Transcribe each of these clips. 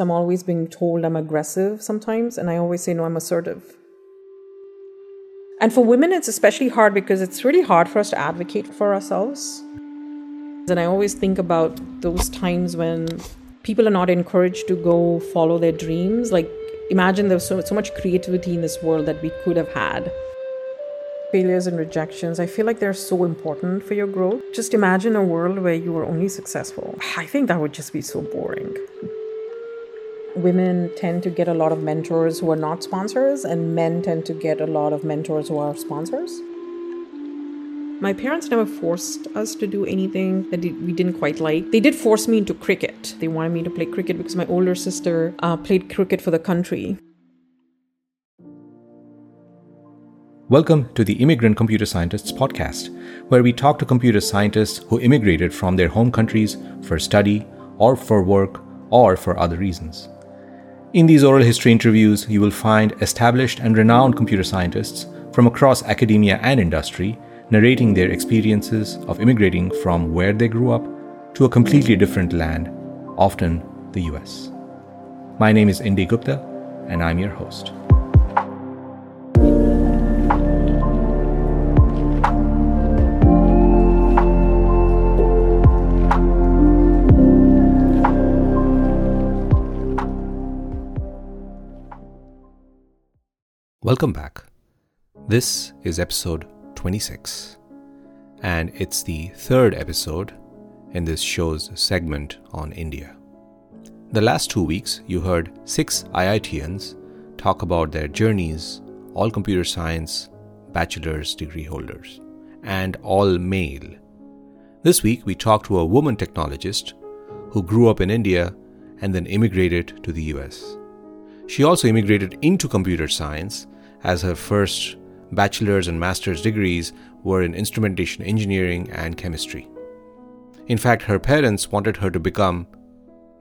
I'm always being told I'm aggressive sometimes, and I always say, no, I'm assertive. And for women, it's especially hard because it's really hard for us to advocate for ourselves. And I always think about those times when people are not encouraged to go follow their dreams. Like, imagine there's so, so much creativity in this world that we could have had. Failures and rejections, I feel like they're so important for your growth. Just imagine a world where you were only successful. I think that would just be so boring women tend to get a lot of mentors who are not sponsors, and men tend to get a lot of mentors who are sponsors. My parents never forced us to do anything that we didn't quite like. They did force me into cricket. They wanted me to play cricket because my older sister uh, played cricket for the country. Welcome to the Immigrant Computer Scientists podcast, where we talk to computer scientists who immigrated from their home countries for study or for work or for other reasons. In these oral history interviews, you will find established and renowned computer scientists from across academia and industry narrating their experiences of immigrating from where they grew up to a completely different land, often the US. My name is Indy Gupta, and I'm your host. Welcome back. This is episode 26, and it's the third episode in this show's segment on India. The last two weeks, you heard six IITians talk about their journeys, all computer science bachelor's degree holders, and all male. This week, we talked to a woman technologist who grew up in India and then immigrated to the US. She also immigrated into computer science as her first bachelor's and master's degrees were in instrumentation engineering and chemistry. In fact, her parents wanted her to become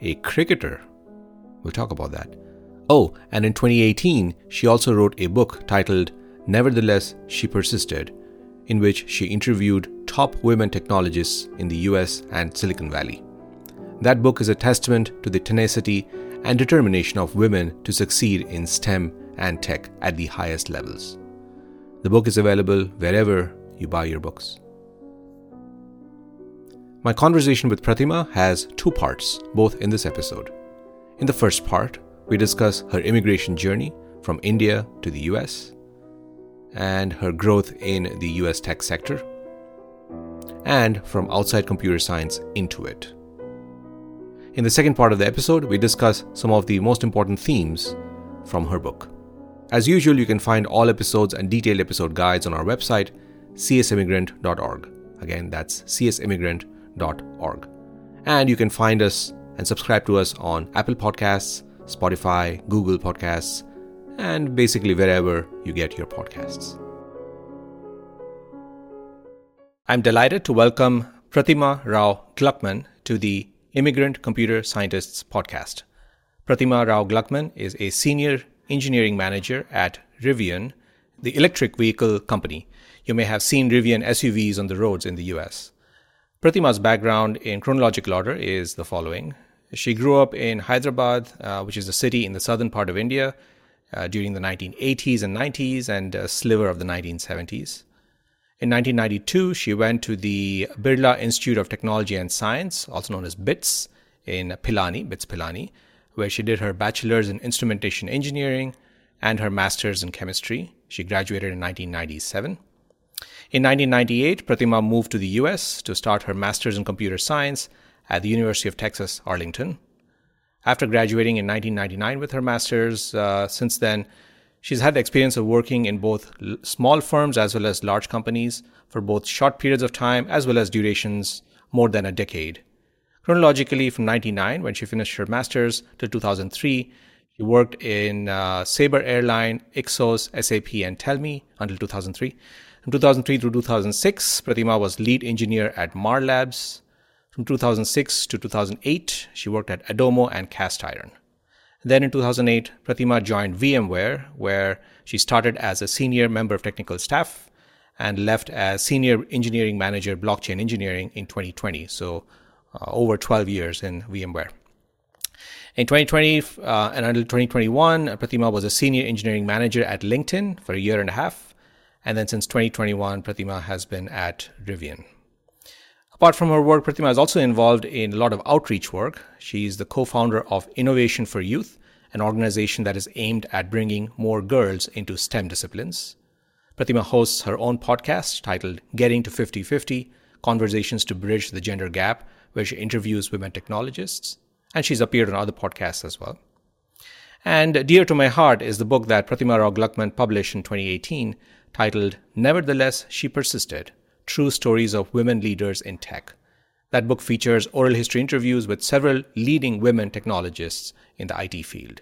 a cricketer. We'll talk about that. Oh, and in 2018, she also wrote a book titled Nevertheless, She Persisted, in which she interviewed top women technologists in the US and Silicon Valley. That book is a testament to the tenacity and determination of women to succeed in STEM and tech at the highest levels. The book is available wherever you buy your books. My conversation with Pratima has two parts, both in this episode. In the first part, we discuss her immigration journey from India to the US and her growth in the US tech sector, and from outside computer science into it. In the second part of the episode, we discuss some of the most important themes from her book. As usual, you can find all episodes and detailed episode guides on our website, csimmigrant.org. Again, that's csimmigrant.org. And you can find us and subscribe to us on Apple Podcasts, Spotify, Google Podcasts, and basically wherever you get your podcasts. I'm delighted to welcome Pratima Rao Gluckman to the Immigrant Computer Scientists podcast. Pratima Rao Gluckman is a senior engineering manager at Rivian, the electric vehicle company. You may have seen Rivian SUVs on the roads in the US. Pratima's background in chronological order is the following. She grew up in Hyderabad, uh, which is a city in the southern part of India, uh, during the 1980s and 90s and a sliver of the 1970s. In 1992, she went to the Birla Institute of Technology and Science, also known as BITS, in Pilani, BITS Pilani, where she did her bachelor's in instrumentation engineering and her master's in chemistry. She graduated in 1997. In 1998, Pratima moved to the US to start her master's in computer science at the University of Texas, Arlington. After graduating in 1999 with her master's, uh, since then, she's had the experience of working in both small firms as well as large companies for both short periods of time as well as durations more than a decade. Chronologically, from 99, when she finished her master's, to 2003, she worked in uh, Sabre Airline, Ixos, SAP, and Tellme until 2003. From 2003 through 2006, Pratima was lead engineer at Mar Labs. From 2006 to 2008, she worked at Adomo and Cast Iron. Then in 2008, Pratima joined VMware, where she started as a senior member of technical staff and left as senior engineering manager blockchain engineering in 2020. So over 12 years in VMware. In 2020 uh, and until 2021, Pratima was a senior engineering manager at LinkedIn for a year and a half. And then since 2021, Pratima has been at Rivian. Apart from her work, Pratima is also involved in a lot of outreach work. She's the co founder of Innovation for Youth, an organization that is aimed at bringing more girls into STEM disciplines. Pratima hosts her own podcast titled Getting to 50 50 Conversations to Bridge the Gender Gap, where she interviews women technologists. And she's appeared on other podcasts as well. And dear to my heart is the book that Pratima Rao Gluckman published in 2018 titled Nevertheless She Persisted True Stories of Women Leaders in Tech. That book features oral history interviews with several leading women technologists in the IT field.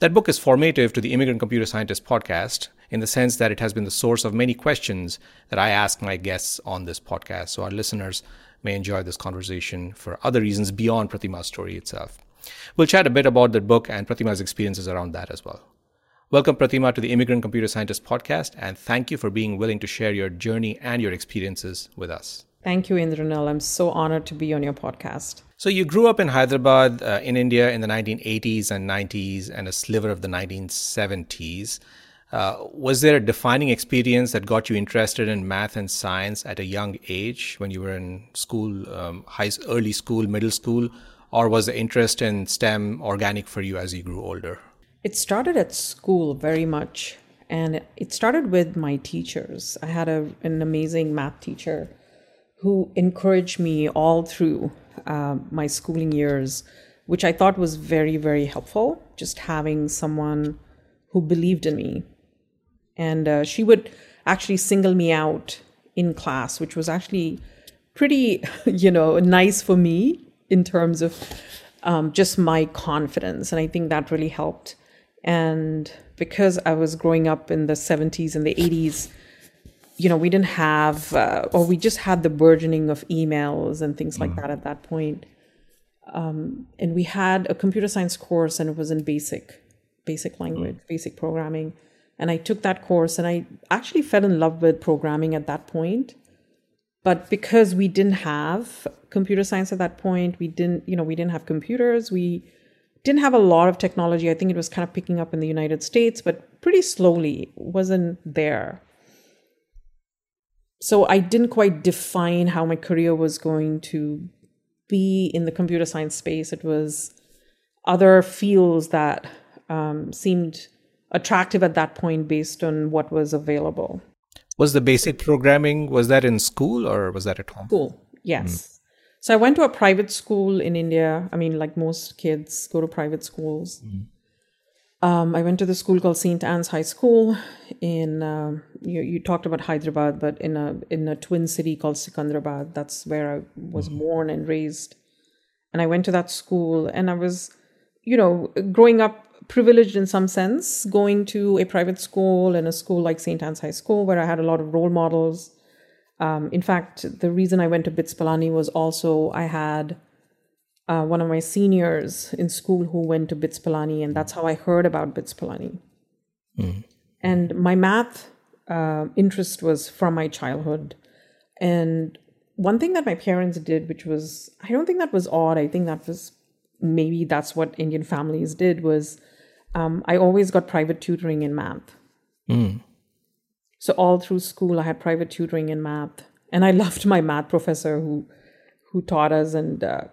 That book is formative to the Immigrant Computer Scientist podcast in the sense that it has been the source of many questions that I ask my guests on this podcast. So our listeners may enjoy this conversation for other reasons beyond Pratima's story itself. We'll chat a bit about that book and Pratima's experiences around that as well. Welcome, Pratima, to the Immigrant Computer Scientist podcast, and thank you for being willing to share your journey and your experiences with us. Thank you, Indranil. I'm so honored to be on your podcast. So, you grew up in Hyderabad, uh, in India, in the 1980s and 90s, and a sliver of the 1970s. Uh, was there a defining experience that got you interested in math and science at a young age when you were in school, um, high, early school, middle school, or was the interest in STEM organic for you as you grew older? It started at school very much, and it started with my teachers. I had a, an amazing math teacher who encouraged me all through uh, my schooling years, which I thought was very, very helpful. Just having someone who believed in me. And uh, she would actually single me out in class, which was actually pretty, you know, nice for me in terms of um, just my confidence. And I think that really helped. And because I was growing up in the 70s and the 80s, you know, we didn't have, uh, or we just had the burgeoning of emails and things like mm. that at that point. Um, and we had a computer science course, and it was in basic, basic language, mm. basic programming. And I took that course, and I actually fell in love with programming at that point. But because we didn't have computer science at that point, we didn't, you know, we didn't have computers. We didn't have a lot of technology. I think it was kind of picking up in the United States, but pretty slowly wasn't there. So I didn't quite define how my career was going to be in the computer science space. It was other fields that um, seemed attractive at that point based on what was available. Was the basic programming was that in school or was that at home? School, yes. Mm. So I went to a private school in India. I mean, like most kids go to private schools. Mm. Um, I went to the school called St. Anne's High School in, uh, you, you, talked about Hyderabad, but in a, in a twin city called Secunderabad. That's where I was mm. born and raised. And I went to that school and I was, you know, growing up privileged in some sense, going to a private school and a school like St. Anne's High School where I had a lot of role models um, in fact, the reason I went to BITS Pilani was also I had uh, one of my seniors in school who went to BITS Pilani, and that's how I heard about BITS Pilani. Mm. And my math uh, interest was from my childhood. And one thing that my parents did, which was, I don't think that was odd, I think that was maybe that's what Indian families did, was um, I always got private tutoring in math. Mm. So all through school, I had private tutoring in math, and I loved my math professor who who taught us. And uh,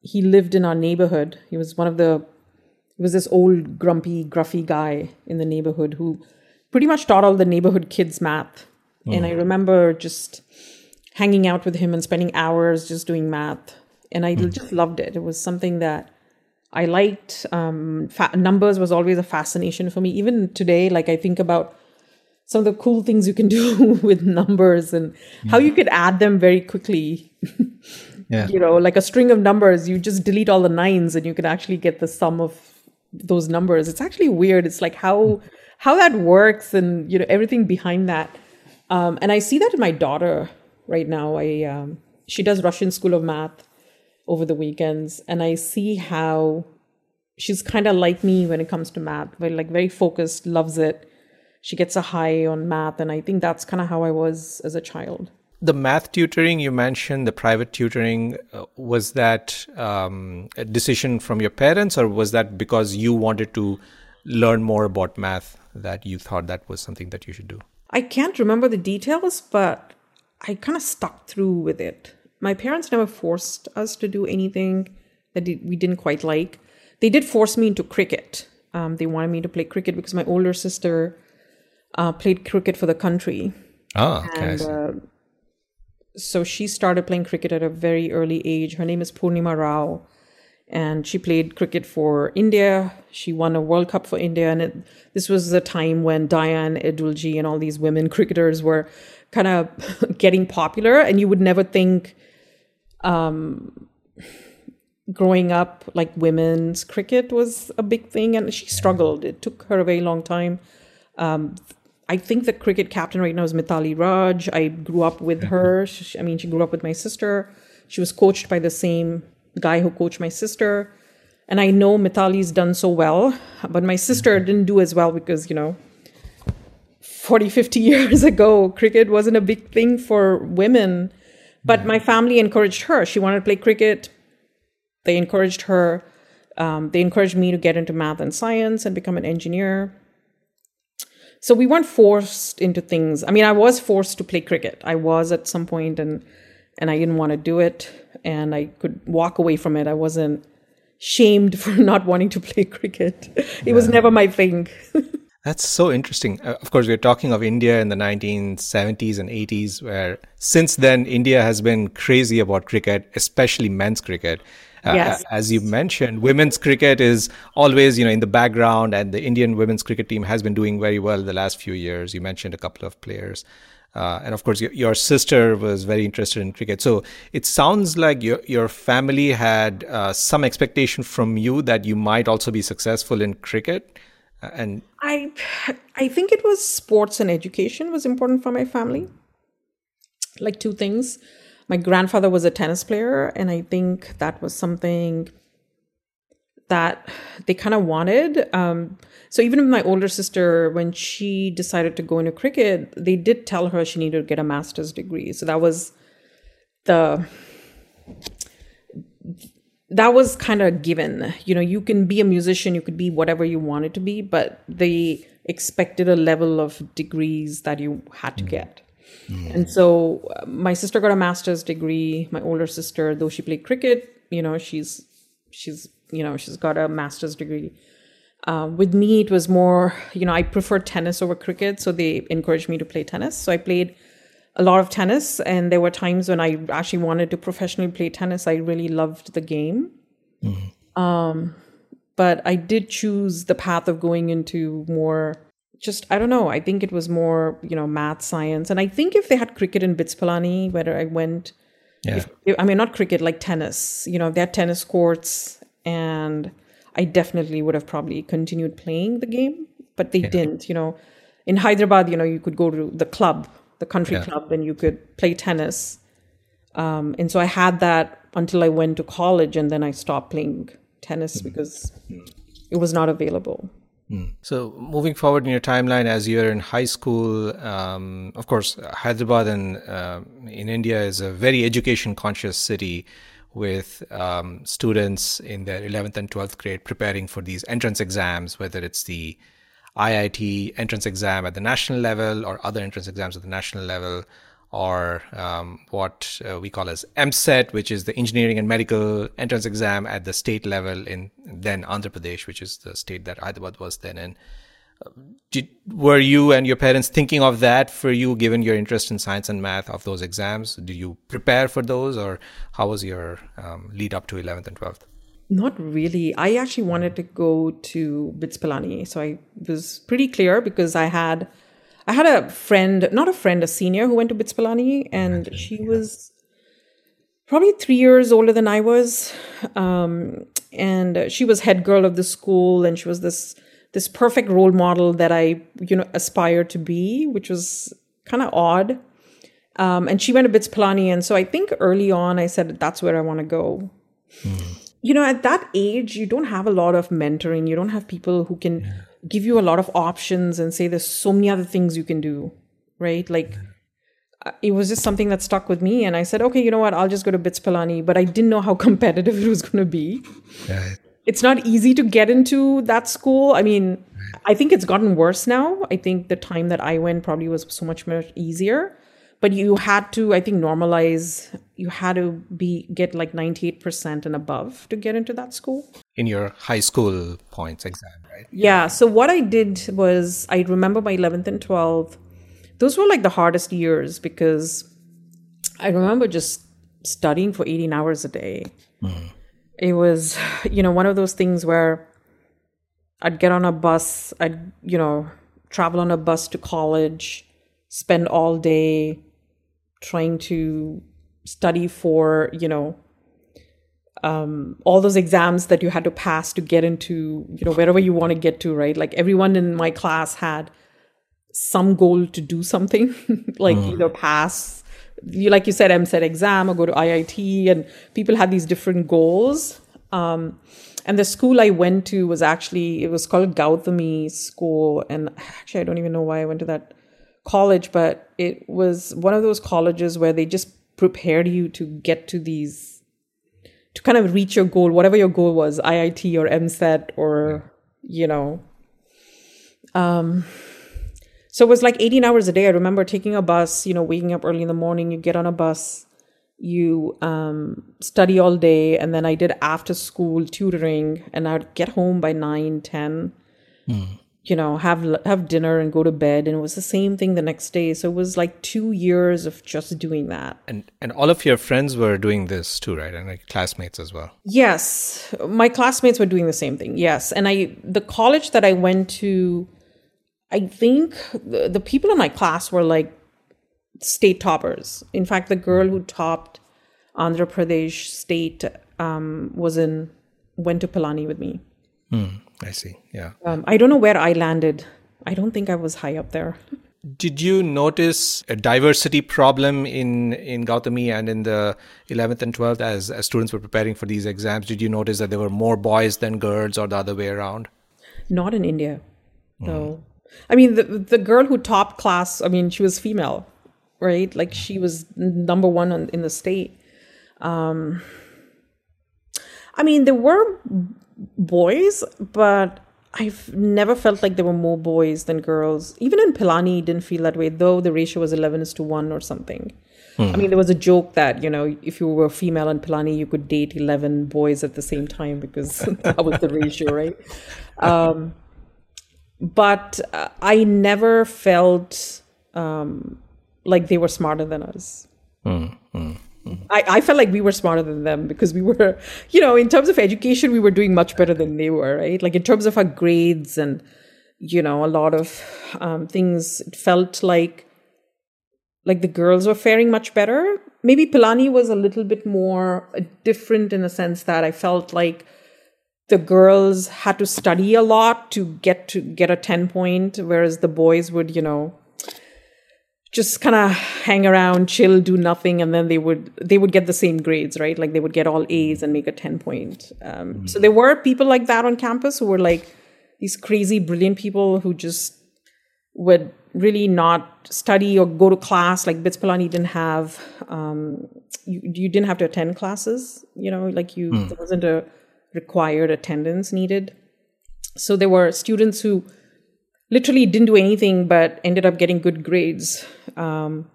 he lived in our neighborhood. He was one of the he was this old grumpy, gruffy guy in the neighborhood who pretty much taught all the neighborhood kids math. And I remember just hanging out with him and spending hours just doing math, and I mm. just loved it. It was something that I liked. Um, fa- numbers was always a fascination for me. Even today, like I think about some of the cool things you can do with numbers and mm-hmm. how you could add them very quickly. yeah. You know, like a string of numbers, you just delete all the nines and you can actually get the sum of those numbers. It's actually weird. It's like how how that works and you know everything behind that. Um, and I see that in my daughter right now. I um, she does Russian School of Math over the weekends, and I see how she's kind of like me when it comes to math. Very like very focused, loves it she gets a high on math and i think that's kind of how i was as a child the math tutoring you mentioned, the private tutoring, uh, was that um, a decision from your parents, or was that because you wanted to learn more about math that you thought that was something that you should do? I can't remember the details, but I kind of stuck through with it. My parents never forced us to do anything that we didn't quite like. They did force me into cricket. Um, they wanted me to play cricket because my older sister uh, played cricket for the country. Oh, okay. And, uh, so she started playing cricket at a very early age. Her name is Purnima Rao, and she played cricket for India. She won a World Cup for India, and it, this was the time when Diana Edulji and all these women cricketers were kind of getting popular, and you would never think, um, growing up, like women's cricket was a big thing, and she struggled. It took her a very long time. Um, I think the cricket captain right now is Mithali Raj. I grew up with her. She, I mean, she grew up with my sister. She was coached by the same guy who coached my sister. And I know Mithali's done so well, but my sister mm-hmm. didn't do as well because, you know, 40, 50 years ago, cricket wasn't a big thing for women. But my family encouraged her. She wanted to play cricket. They encouraged her. Um, they encouraged me to get into math and science and become an engineer. So we weren't forced into things. I mean, I was forced to play cricket. I was at some point and and I didn't want to do it and I could walk away from it. I wasn't shamed for not wanting to play cricket. It yeah. was never my thing. That's so interesting. Uh, of course, we're talking of India in the 1970s and 80s, where since then, India has been crazy about cricket, especially men's cricket. Uh, yes. as you mentioned, women's cricket is always, you know, in the background, and the Indian women's cricket team has been doing very well the last few years. You mentioned a couple of players. Uh, and of course, your, your, sister was very interested in cricket. So it sounds like your your family had uh, some expectation from you that you might also be successful in cricket. Uh, and I, I think it was sports and education was important for my family. Like two things my grandfather was a tennis player, and I think that was something that they kind of wanted. Um, so even my older sister, when she decided to go into cricket, they did tell her she needed to get a master's degree. So that was the that was kind of a given. You know, you can be a musician, you could be whatever you wanted to be, but they expected a level of degrees that you had to mm. get. Mm. And so uh, my sister got a master's degree. My older sister, though she played cricket, you know, she's she's you know she's got a master's degree. Uh, with me, it was more you know I prefer tennis over cricket, so they encouraged me to play tennis. So I played a lot of tennis, and there were times when I actually wanted to professionally play tennis. I really loved the game. Mm. Um, but I did choose the path of going into more just I don't know. I think it was more you know math, science, and I think if they had cricket in BITS Pilani, whether I went, yeah. If, I mean not cricket like tennis. You know, they had tennis courts, and I definitely would have probably continued playing the game, but they yeah. didn't. You know, in Hyderabad, you know, you could go to the club, the country yeah. club, and you could play tennis. Um, and so I had that until I went to college, and then I stopped playing tennis mm-hmm. because it was not available. Mm. So, moving forward in your timeline, as you're in high school, um, of course, Hyderabad in, uh, in India is a very education conscious city with um, students in their 11th and 12th grade preparing for these entrance exams, whether it's the IIT entrance exam at the national level or other entrance exams at the national level, or um, what uh, we call as EAMCET, which is the engineering and medical entrance exam at the state level in then Andhra Pradesh, which is the state that Hyderabad was then in. Did, were you and your parents thinking of that for you, given your interest in science and math of those exams? Did you prepare for those, or how was your um, lead up to 11th and 12th? Not really. I actually wanted to go to BITS Pilani. So I was pretty clear because I had I had a friend, not a friend, a senior who went to BITS Pilani, and she was probably three years older than I was. Um, and she was head girl of the school, and she was this this perfect role model that I, you know, aspired to be, which was kind of odd. Um, and she went to BITS Pilani, and so I think early on I said that's where I want to go. Mm. You know, at that age, you don't have a lot of mentoring. You don't have people who can. Yeah give you a lot of options and say there's so many other things you can do, right? Like, uh, it was just something that stuck with me. And I said, okay, you know what? I'll just go to BITS Pilani. But I didn't know how competitive it was going to be. Right. It's not easy to get into that school. I mean, I think it's gotten worse now. I think the time that I went probably was so much more easier. But you had to, I think, normalize. You had to be get like ninety eight percent and above to get into that school. In your high school points exam, right? Yeah. So what I did was I remember my eleventh and twelfth. Those were like the hardest years because I remember just studying for eighteen hours a day. Mm-hmm. It was, you know, one of those things where I'd get on a bus, I'd, you know, travel on a bus to college, spend all day trying to study for, you know, um, all those exams that you had to pass to get into, you know, wherever you want to get to, right? Like everyone in my class had some goal to do something, like either pass, you like you said, EAMCET exam or go to IIT, and people had these different goals. Um, and the school I went to was actually it was called Gauthami School, and actually I don't even know why I went to that college, but it was one of those colleges where they just prepared you to get to these to kind of reach your goal, whatever your goal was, IIT or EAMCET or you know. Um, so it was like 18 hours a day. I remember taking a bus, you know, waking up early in the morning, you get on a bus, you um, study all day, and then I did after school tutoring, and I'd get home by 9, 10, you know, have have dinner and go to bed. And it was the same thing the next day. So it was like two years of just doing that. And and all of your friends were doing this too, right? And like classmates as well. Yes, my classmates were doing the same thing. Yes, and I the college that I went to, I think the, the people in my class were like state toppers. In fact, the girl who topped Andhra Pradesh state um, was in went to Pilani with me. I see. Yeah. Um, I don't know where I landed. I don't think I was high up there. Did you notice a diversity problem in in Gautami and in the 11th and 12th as, as students were preparing for these exams? Did you notice that there were more boys than girls or the other way around? Not in India, no. I mean, the the girl who topped class. I mean, she was female, right? Like she was number one on, in the state. Um, I mean, there were boys, but I've never felt like there were more boys than girls. Even in Pilani, it didn't feel that way, though the ratio was 11 is to 1 or something. I mean, there was a joke that, you know, if you were female in Pilani, you could date 11 boys at the same time because that was the ratio, right? Um, but uh, I never felt um, like they were smarter than us. I, I felt like we were smarter than them because we were, you know, in terms of education, we were doing much better than they were, right? Like in terms of our grades and, you know, a lot of um, things, it felt like like the girls were faring much better. Maybe Pilani was a little bit more uh, different in the sense that I felt like the girls had to study a lot to get to get a 10 point whereas the boys would you know just kind of hang around chill do nothing and then they would they would get the same grades right? Like they would get all a's and make a 10 point um, so there were people like that on campus who were like these crazy brilliant people who just would really not study or go to class like bits pilani didn't have um, you, you didn't have to attend classes you know like you there wasn't a required attendance needed. So there were students who literally didn't do anything but ended up getting good grades um,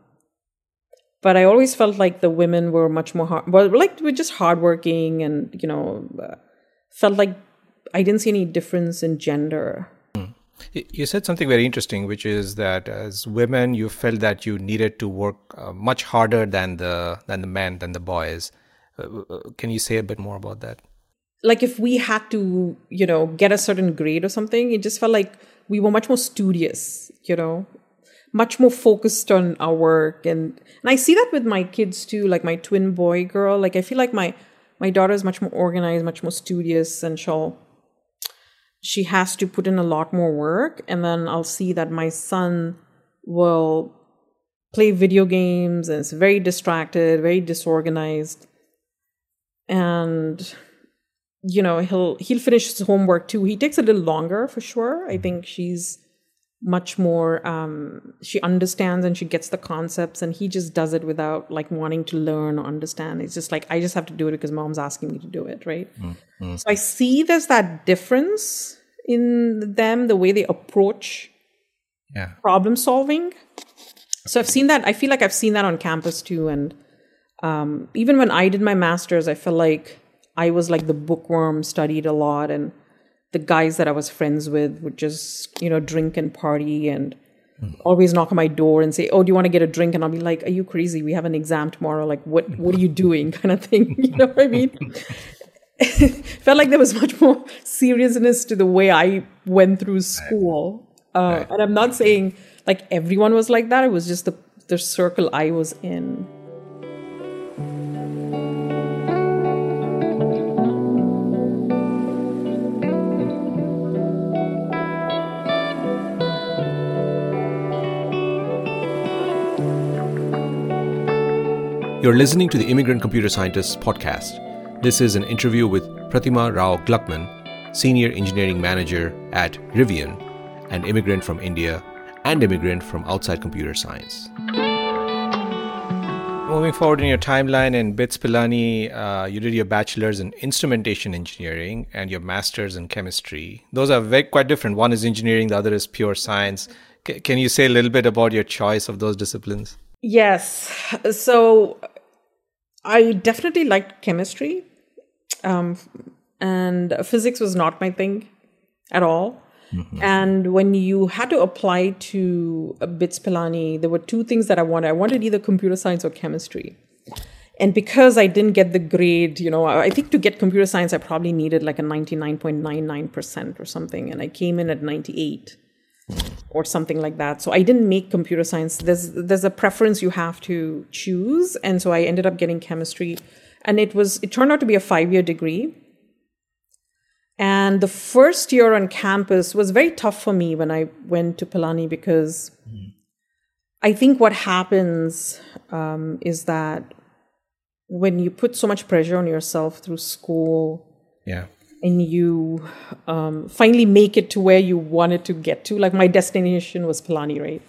but i always felt like the women were much more hard well like were just hardworking and you know uh, felt like i didn't see any difference in gender Y- You said something very interesting, which is that as women, you felt that you needed to work uh, much harder than the than the men, than the boys. Uh, uh, can you say a bit more about that? like if we had to you know get a certain grade or something it just felt like we were much more studious you know much more focused on our work. And and i see that with my kids too like my twin boy girl. Like i feel like my my daughter is much more organized much more studious and she'll she has to put in a lot more work. And then i'll see that my son will play video games and is very distracted very disorganized. And you know he'll he'll finish his homework too. He takes a little longer for sure. I think she's much more um, she understands and she gets the concepts and he just does it without like wanting to learn or understand it's just like i just have to do it because mom's asking me to do it right mm-hmm. so i see there's that difference in them the way they approach yeah. problem solving so i've seen that i feel like i've seen that on campus too and um, even when i did my master's i felt like i was like the bookworm studied a lot and the guys that I was friends with would just, you know, drink and party and mm. always knock on my door and say, "Oh, do you want to get a drink?" And I'll be like, "Are you crazy? We have an exam tomorrow. Like, what what are you doing?" kind of thing. You know what I mean? Felt like there was much more seriousness to the way I went through school. Uh, and I'm not saying like everyone was like that. It was just the the circle I was in. You're listening to the Immigrant Computer Scientists podcast. This is an interview with Pratima Rao Gluckman, Senior Engineering Manager at Rivian, an immigrant from India and immigrant from outside computer science. Moving forward in your timeline in BITS Pilani, uh, you did your bachelor's in instrumentation engineering and your master's in chemistry. Those are very, quite different. One is engineering, the other is pure science. C- can you say a little bit about your choice of those disciplines? Yes. So I definitely liked chemistry. Um, and physics was not my thing at all. Mm-hmm. And when you had to apply to BITS Pilani, there were two things that I wanted. I wanted either computer science or chemistry. And because I didn't get the grade, you know, I think to get computer science, I probably needed like a 99.99% or something. And I came in at 98 or something like that. So I didn't make computer science. There's there's a preference you have to choose, and so I ended up getting chemistry, and it was it turned out to be a five year degree. And the first year on campus was very tough for me when I went to Pilani because mm. I think what happens um, is that when you put so much pressure on yourself through school, yeah and you um, finally make it to where you wanted to get to. Like my destination was Pilani, right?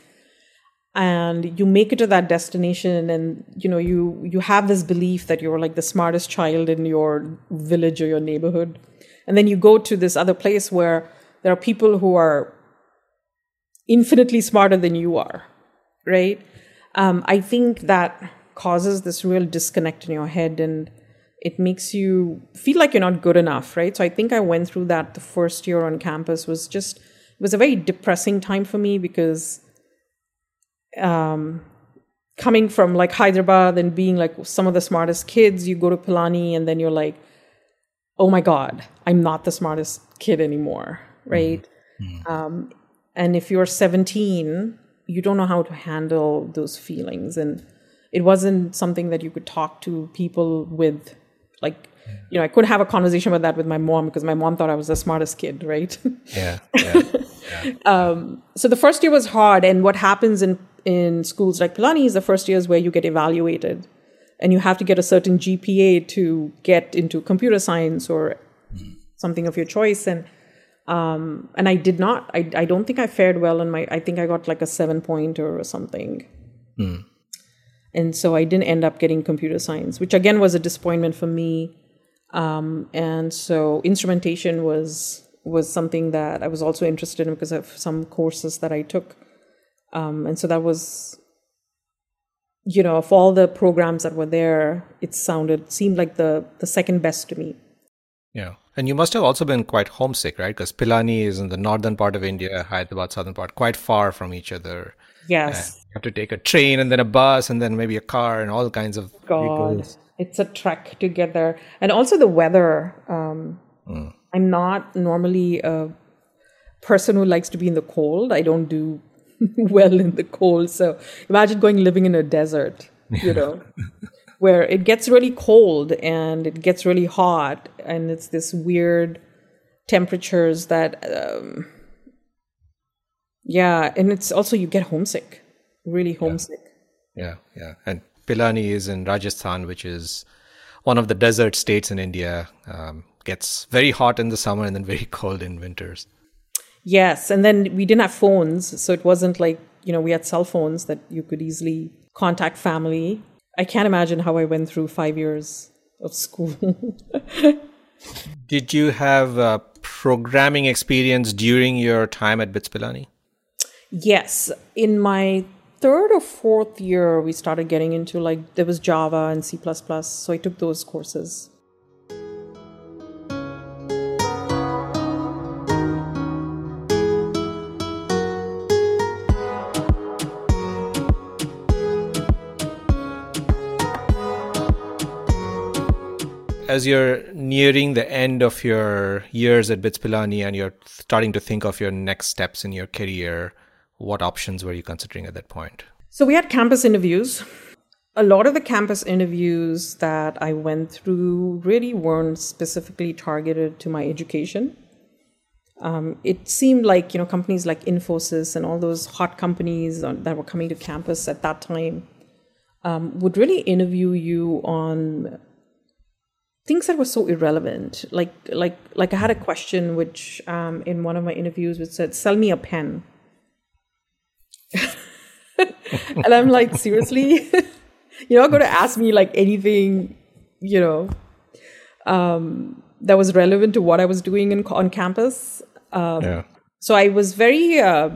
And you make it to that destination, and you know you you have this belief that you're like the smartest child in your village or your neighborhood, and then you go to this other place where there are people who are infinitely smarter than you are, right? Um, I think that causes this real disconnect in your head and it makes you feel like you're not good enough, right? So I think I went through that the first year on campus was just it was a very depressing time for me because um, coming from like Hyderabad and being like some of the smartest kids, you go to Pilani and then you're like, oh my God, I'm not the smartest kid anymore, right? Mm-hmm. Um, and if you're 17, you don't know how to handle those feelings. And it wasn't something that you could talk to people with like you know i could have a conversation about that with my mom because my mom thought i was the smartest kid right yeah, yeah, yeah. um, so the first year was hard and what happens in in schools like pilani is the first year is where you get evaluated and you have to get a certain gpa to get into computer science or something of your choice and um, and i did not I, I don't think i fared well in my i think i got like a seven pointer or something mm. And so I didn't end up getting computer science, which again was a disappointment for me. Um, and so instrumentation was was something that I was also interested in because of some courses that I took. Um, and so that was, you know, of all the programs that were there, it sounded seemed like the the second best to me. Yeah. And you must have also been quite homesick, right? Because Pilani is in the northern part of India, Hyderabad, southern part, quite far from each other. Yes. You have to take a train and then a bus and then maybe a car and all kinds of God, vehicles. It's a trek to get there. And also the weather. Um, mm. I'm not normally a person who likes to be in the cold. I don't do well in the cold. So imagine going living in a desert, you know, where it gets really cold and it gets really hot and it's this weird temperatures that um, yeah and it's also you get homesick really homesick. Yeah, yeah. yeah. And Pilani is in Rajasthan, which is one of the desert states in India. Um, gets very hot in the summer and then very cold in winters. Yes, and then we didn't have phones, so it wasn't like you know we had cell phones that you could easily contact family. I can't imagine how I went through five years of school. Did you have uh, programming experience during your time at BITS Pilani? Yes, in my third or fourth year, we started getting into like there was Java and C, so I took those courses. as you're nearing the end of your years at BITS Pilani and you're starting to think of your next steps in your career, what options were you considering at that point? So we had campus interviews. A lot of the campus interviews that I went through really weren't specifically targeted to my education. Um, it seemed like you know companies like Infosys and all those hot companies that were coming to campus at that time um, would really interview you on things that were so irrelevant. Like like like I had a question which um, in one of my interviews which said, "Sell me a pen," and I'm like, seriously, you're not going to ask me like anything, you know, um, that was relevant to what I was doing in, on campus. Um, yeah. So I was very. Uh,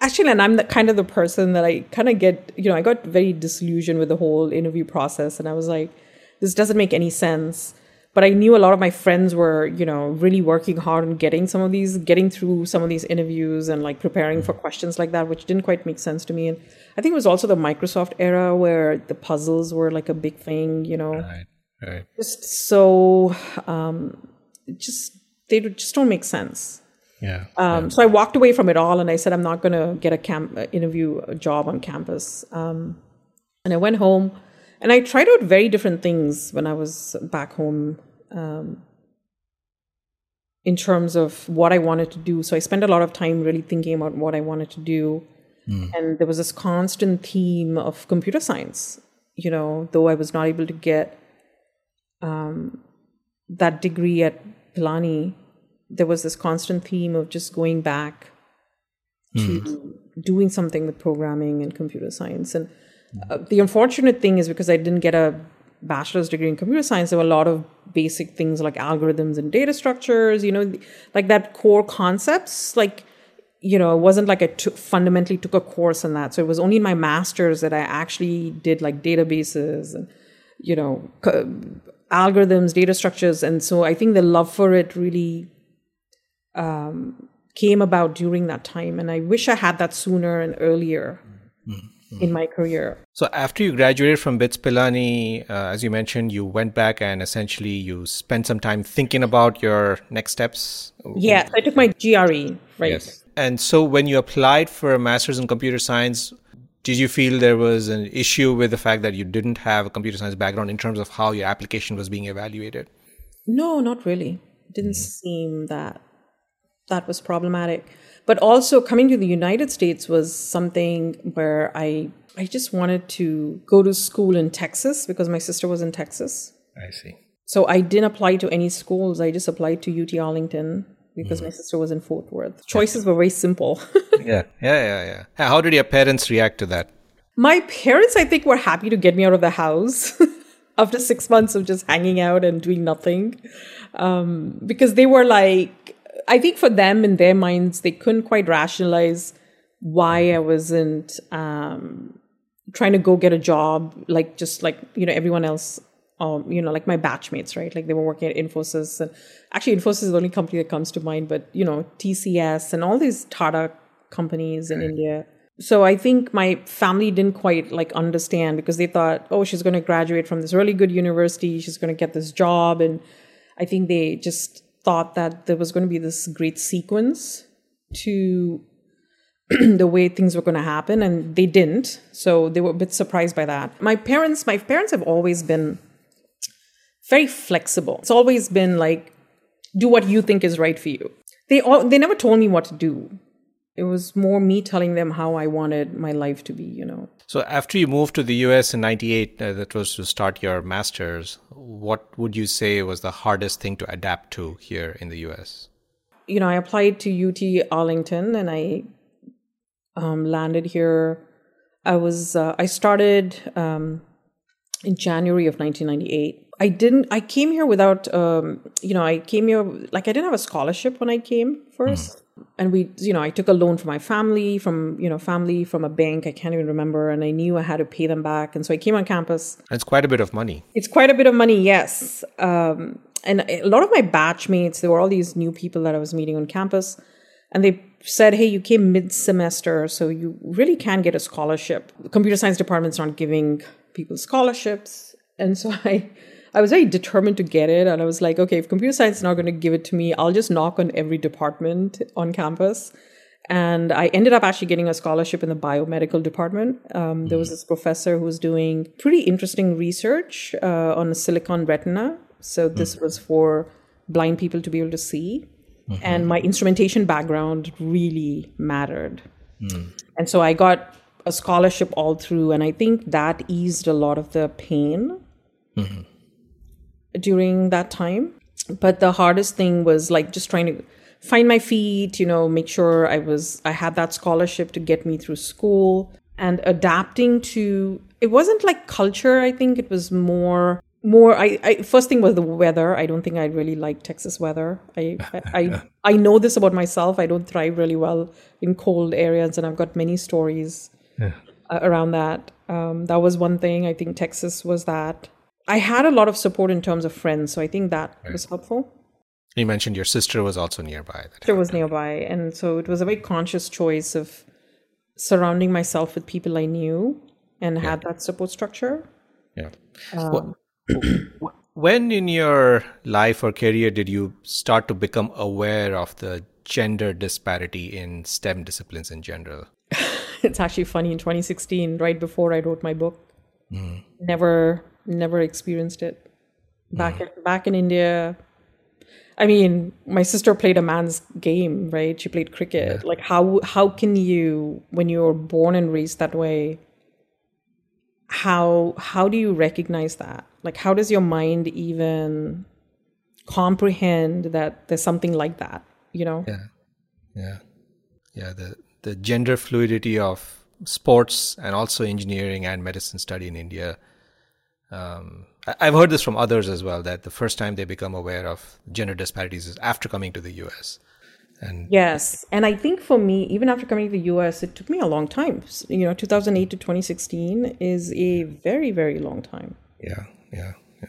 actually and i'm the kind of the person that i kind of get you know i got very disillusioned with the whole interview process and i was like this doesn't make any sense but i knew a lot of my friends were you know really working hard on getting some of these getting through some of these interviews and like preparing for questions like that which didn't quite make sense to me and i think it was also the microsoft era where the puzzles were like a big thing you know right, right. just so um just they just don't make sense yeah, um. So I walked away from it all, and I said I'm not going to get a camp interview a job on campus. Um, and I went home and I tried out very different things when I was back home um, in terms of what I wanted to do. So I spent a lot of time really thinking about what I wanted to do. Mm. And there was this constant theme of computer science, you know, though I was not able to get um, that degree at Pilani, there was this constant theme of just going back mm. to doing something with programming and computer science. And uh, the unfortunate thing is because I didn't get a bachelor's degree in computer science, there were a lot of basic things like algorithms and data structures, you know, like that core concepts. Like, you know, it wasn't like I took, fundamentally took a course in that. So it was only in my master's that I actually did like databases and, you know, algorithms, data structures. And so I think the love for it really um, came about during that time. And I wish I had that sooner and earlier. Mm-hmm in my career. So after you graduated from BITS Pilani, uh, as you mentioned, you went back and essentially you spent some time thinking about your next steps. Yes, I took my GRE, right? Yes. And so when you applied for a master's in computer science, did you feel there was an issue with the fact that you didn't have a computer science background in terms of how your application was being evaluated? No, not really. It didn't mm. seem that that was problematic but also coming to the United States was something where I I just wanted to go to school in Texas because my sister was in Texas. I see. So I didn't apply to any schools. I just applied to UT Arlington because mm. my sister was in Fort Worth. Choices were very simple. yeah, yeah, yeah, yeah. How did your parents react to that? My parents, I think, were happy to get me out of the house after six months of just hanging out and doing nothing, um, because they were like, I think for them in their minds, they couldn't quite rationalize why I wasn't um, trying to go get a job, like just like you know everyone else. Um, you know, like my batchmates, right? Like they were working at Infosys, and actually, Infosys is the only company that comes to mind. But you know, TCS and all these Tata companies in India. So I think my family didn't quite like understand because they thought, oh, she's going to graduate from this really good university, she's going to get this job, and I think they just thought that there was going to be this great sequence to the way things were going to happen and they didn't so they were a bit surprised by that. My parents my parents have always been very flexible. It's always been like do what you think is right for you. They all they never told me what to do. It was more me telling them how I wanted my life to be, you know. So after you moved to the US in 98, uh, that was to start your master's, what would you say was the hardest thing to adapt to here in the US? you know, I applied to UT Arlington and I um, landed here. I was uh, I started um, in January of 1998. I didn't. I came here without. Um, you know, I came here like I didn't have a scholarship when I came first. And we, you know, I took a loan from my family, from you know, family from a bank. I can't even remember, and I knew I had to pay them back. And so I came on campus. It's quite a bit of money. It's quite a bit of money, yes. Um, and a lot of my batchmates, there were all these new people that I was meeting on campus, and they said, "Hey, you came mid semester, so you really can get a scholarship. The computer science department's aren't giving people scholarships." And so I I was very determined to get it. And I was like, okay, if computer science is not going to give it to me, I'll just knock on every department on campus. And I ended up actually getting a scholarship in the biomedical department. Um, there was mm. this professor who was doing pretty interesting research uh, on silicon retina. So mm. this was for blind people to be able to see. Mm-hmm. And my instrumentation background really mattered. Mm. And so I got a scholarship all through. And I think that eased a lot of the pain mm-hmm. During that time. But the hardest thing was like just trying to find my feet, you know, make sure I was I had that scholarship to get me through school and adapting to it wasn't like culture, I think it was more more I, I first thing was the weather. I don't think I really like Texas weather. I I I, know this about myself. I don't thrive really well in cold areas and I've got many stories uh, around that. Um, that was one thing. I think Texas was that. I had a lot of support in terms of friends, so I think that was helpful. You mentioned your sister was also nearby. Sister was nearby, and so it was a very conscious choice of surrounding myself with people I knew and had that support structure. Yeah. Um, wh- when in your life or career did you start to become aware of the gender disparity in STEM disciplines in general? it's actually funny in 2016, right before I wrote my book. Hmm. Never, never experienced it. Back in, back in India, I mean, my sister played a man's game, right? She played cricket. Like, how how can you, when you're born and raised that way, how how do you recognize that? Like, how does your mind even comprehend that there's something like that? You know? Yeah. Yeah. Yeah. The the gender fluidity of sports and also engineering and medicine study in India. Um, I've heard this from others as well that the first time they become aware of gender disparities is after coming to the US. And Yes, and I think for me, even after coming to the US, it took me a long time. You know, 2008 to 2016 is a very, very long time. yeah, yeah, yeah.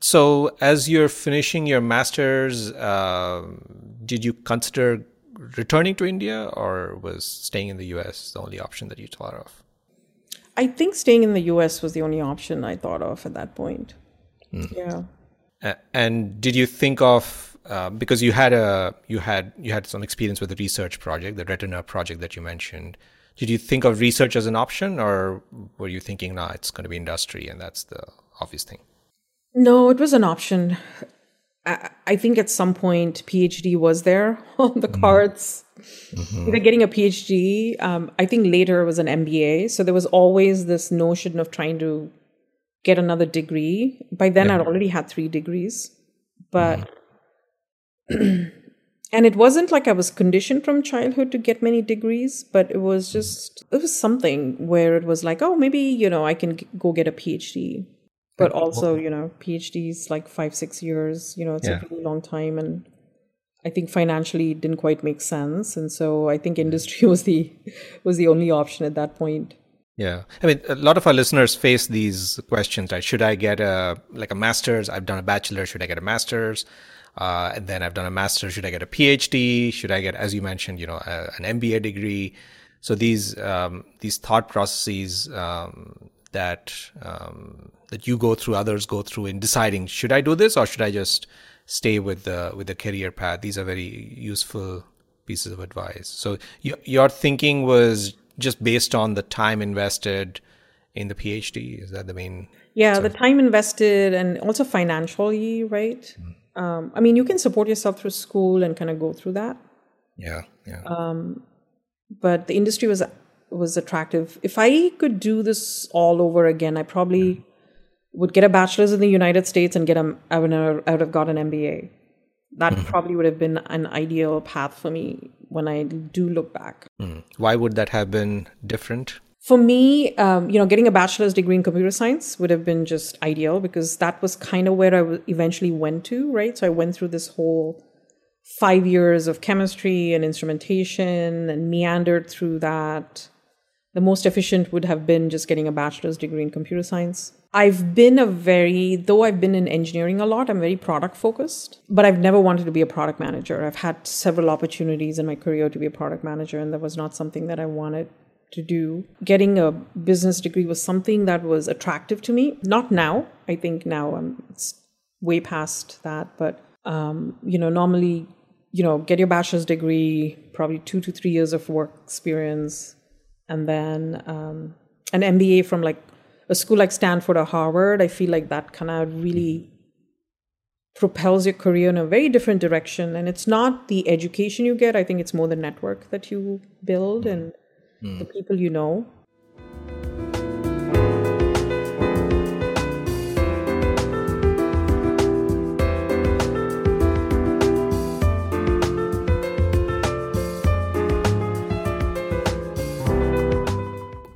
So, as you're finishing your master's, um did you consider returning to India or was staying in the US the only option that you thought of? I think staying in the US was the only option I thought of at that point. Yeah. A- And did you think of uh, because you had a you had you had some experience with the research project, the Retina project that you mentioned? Did you think of research as an option, or were you thinking, nah, it's going to be industry, and that's the obvious thing? No, it was an option. I, I think at some point PhD was there on the mm-hmm. cards. Mm-hmm. Either getting a PhD, um, I think later it was an MBA. So there was always this notion of trying to get another degree. By then, I'd already had three degrees, but mm-hmm. and it wasn't like I was conditioned from childhood to get many degrees, but it was just it was something where it was like, oh, maybe you know I can g- go get a PhD, but also you know PhDs like five six years, you know it's Yeah. a really long time, and I think financially it didn't quite make sense, and so I think industry was the was the only option at that point. Yeah, I mean, a lot of our listeners face these questions, right? Should I get a like a master's? I've done a bachelor. Should I get a master's? Uh, and then I've done a master's. Should I get a PhD? Should I get, as you mentioned, you know, a, an MBA degree? So these um, these thought processes um, that um, that you go through, others go through in deciding should I do this or should I just stay with the with the career path? These are very useful pieces of advice. So your your thinking was just based on the time invested in the PhD. Is that the main? Yeah, the time invested and also financially, right? Um, I mean, you can support yourself through school and kind of go through that, Yeah, yeah, Um, but the industry was was attractive. If I could do this all over again, I probably would get a bachelor's in the United States and get a I would have, I would have got an MBA that mm-hmm. probably would have been an ideal path for me when I do look back. Mm. Why would that have been different? For me, um, you know, getting a bachelor's degree in computer science would have been just ideal because that was kind of where I eventually went to, right? So I went through this whole five years of chemistry and instrumentation and meandered through that. The most efficient would have been just getting a bachelor's degree in computer science. I've been a very, though I've been in engineering a lot, I'm very product focused, but I've never wanted to be a product manager. I've had several opportunities in my career to be a product manager, and that was not something that I wanted to do. Getting a business degree was something that was attractive to me. Not now. I think now I'm way past that, but um, you know, normally, you know, get your bachelor's degree, probably two to three years of work experience, and then um, an MBA from like a school like Stanford or Harvard, I feel like that kind of really propels your career in a very different direction. And it's not the education you get, I think it's more the network that you build and mm. the people you know.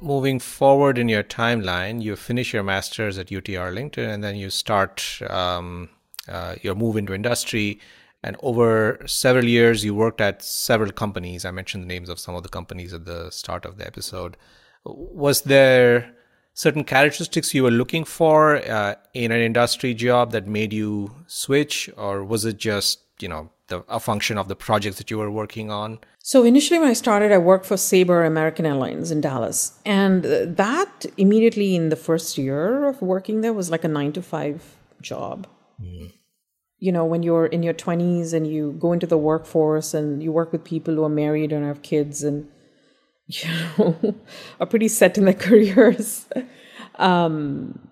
Moving forward in your timeline, you finish your master's at UT Arlington, and then you start um, uh, your move into industry. And over several years, you worked at several companies. I mentioned the names of some of the companies at the start of the episode. Was there certain characteristics you were looking for uh, in an industry job that made you switch, or was it just you know the, a function of the projects that you were working on? So initially, when I started, I worked for Sabre American Airlines in Dallas, and that immediately in the first year of working there was like a nine to five job. Mm. You know, when you're in your twenties and you go into the workforce and you work with people who are married and have kids and you know are pretty set in their careers, um,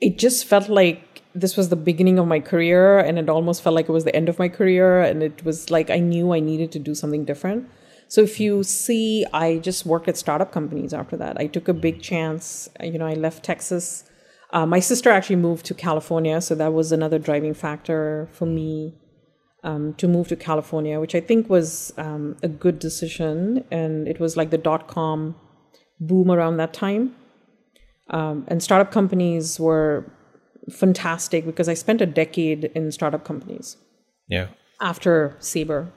it just felt like this was the beginning of my career and it almost felt like it was the end of my career and it was like i knew i needed to do something different. So if you see i just worked at startup companies after that. I took a big chance you know i left texas. Uh, my sister actually moved to california so that was another driving factor for me um, to move to california which i think was um, a good decision and it was like the dot-com boom around that time. Um, and startup companies were fantastic because I spent a decade in startup companies. Yeah. After Sabre.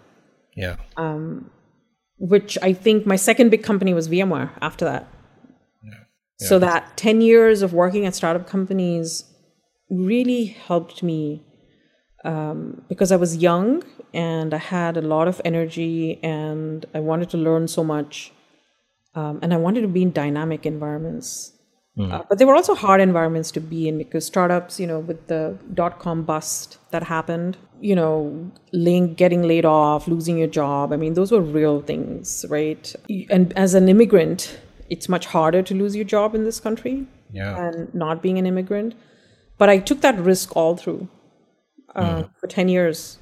Yeah. Um, which I think my second big company was VMware after that. Yeah. yeah. So that 10 years of working at startup companies really helped me um, because I was young and I had a lot of energy and I wanted to learn so much. Um, and I wanted to be in dynamic environments. Mm. Uh, but they were also hard environments to be in because startups, you know, with the dot com bust that happened, you know, laying, getting laid off, losing your job. I mean, those were real things, right? And as an immigrant, it's much harder to lose your job in this country yeah. and not being an immigrant. But I took that risk all through uh, mm. for 10 years.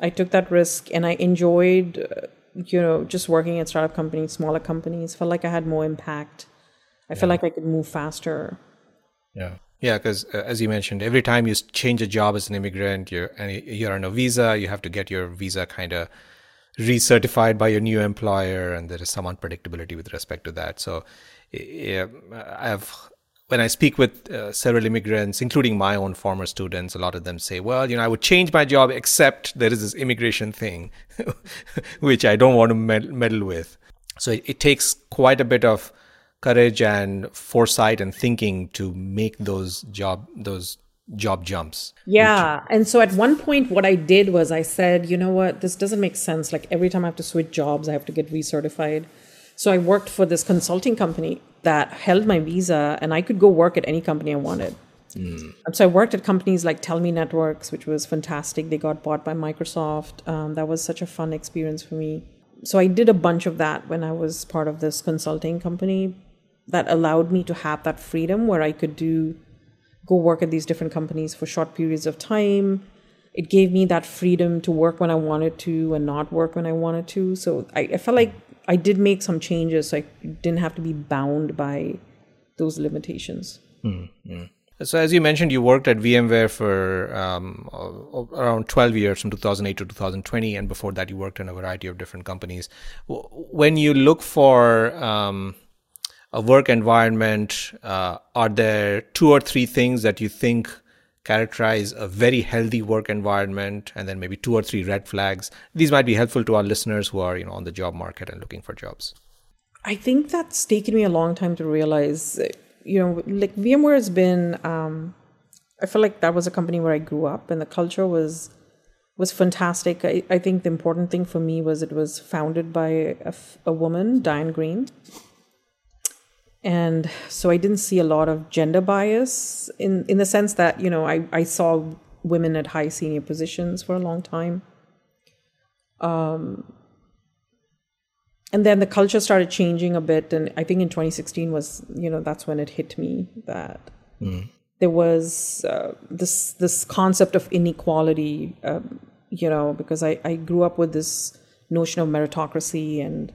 I took that risk and I enjoyed, uh, you know, just working at startup companies, smaller companies, felt like I had more impact I yeah. feel like I could move faster. Yeah. Yeah, because uh, as you mentioned, every time you change a job as an immigrant, you're you're on a visa. You have to get your visa kind of recertified by your new employer, and there is some unpredictability with respect to that. So, yeah, I've when I speak with uh, several immigrants, including my own former students, a lot of them say, "Well, you know, I would change my job, except there is this immigration thing, which I don't want to meddle with." So it, it takes quite a bit of courage and foresight and thinking to make those job those job jumps. Yeah. Which... And so at one point what I did was I said, you know what, this doesn't make sense. Like every time I have to switch jobs, I have to get recertified. So I worked for this consulting company that held my visa and I could go work at any company I wanted. Mm. So I worked at companies like Tellme Networks, which was fantastic. They got bought by Microsoft. Um, that was such a fun experience for me. So I did a bunch of that when I was part of this consulting company that allowed me to have that freedom where I could do go work at these different companies for short periods of time. It gave me that freedom to work when I wanted to and not work when I wanted to. So I, I felt like I did make some changes. So I didn't have to be bound by those limitations. Mm-hmm. So, as you mentioned, you worked at VMware for um, around 12 years from 2008 to 2020, and before that, you worked in a variety of different companies. When you look for um, a work environment, uh, are there two or three things that you think characterize a very healthy work environment, and then maybe two or three red flags? These might be helpful to our listeners who are, you know, on the job market and looking for jobs. I think that's taken me a long time to realize you know, like VMware has been. Um, I feel like that was a company where I grew up, and the culture was was fantastic. I, I think the important thing for me was it was founded by a, a woman, Diane Greene, and so I didn't see a lot of gender bias in in the sense that you know I I saw women at high senior positions for a long time. Um, and then the culture started changing a bit and i think in 2016 was you know that's when it hit me that mm. there was uh, this this concept of inequality um, you know because I, I grew up with this notion of meritocracy and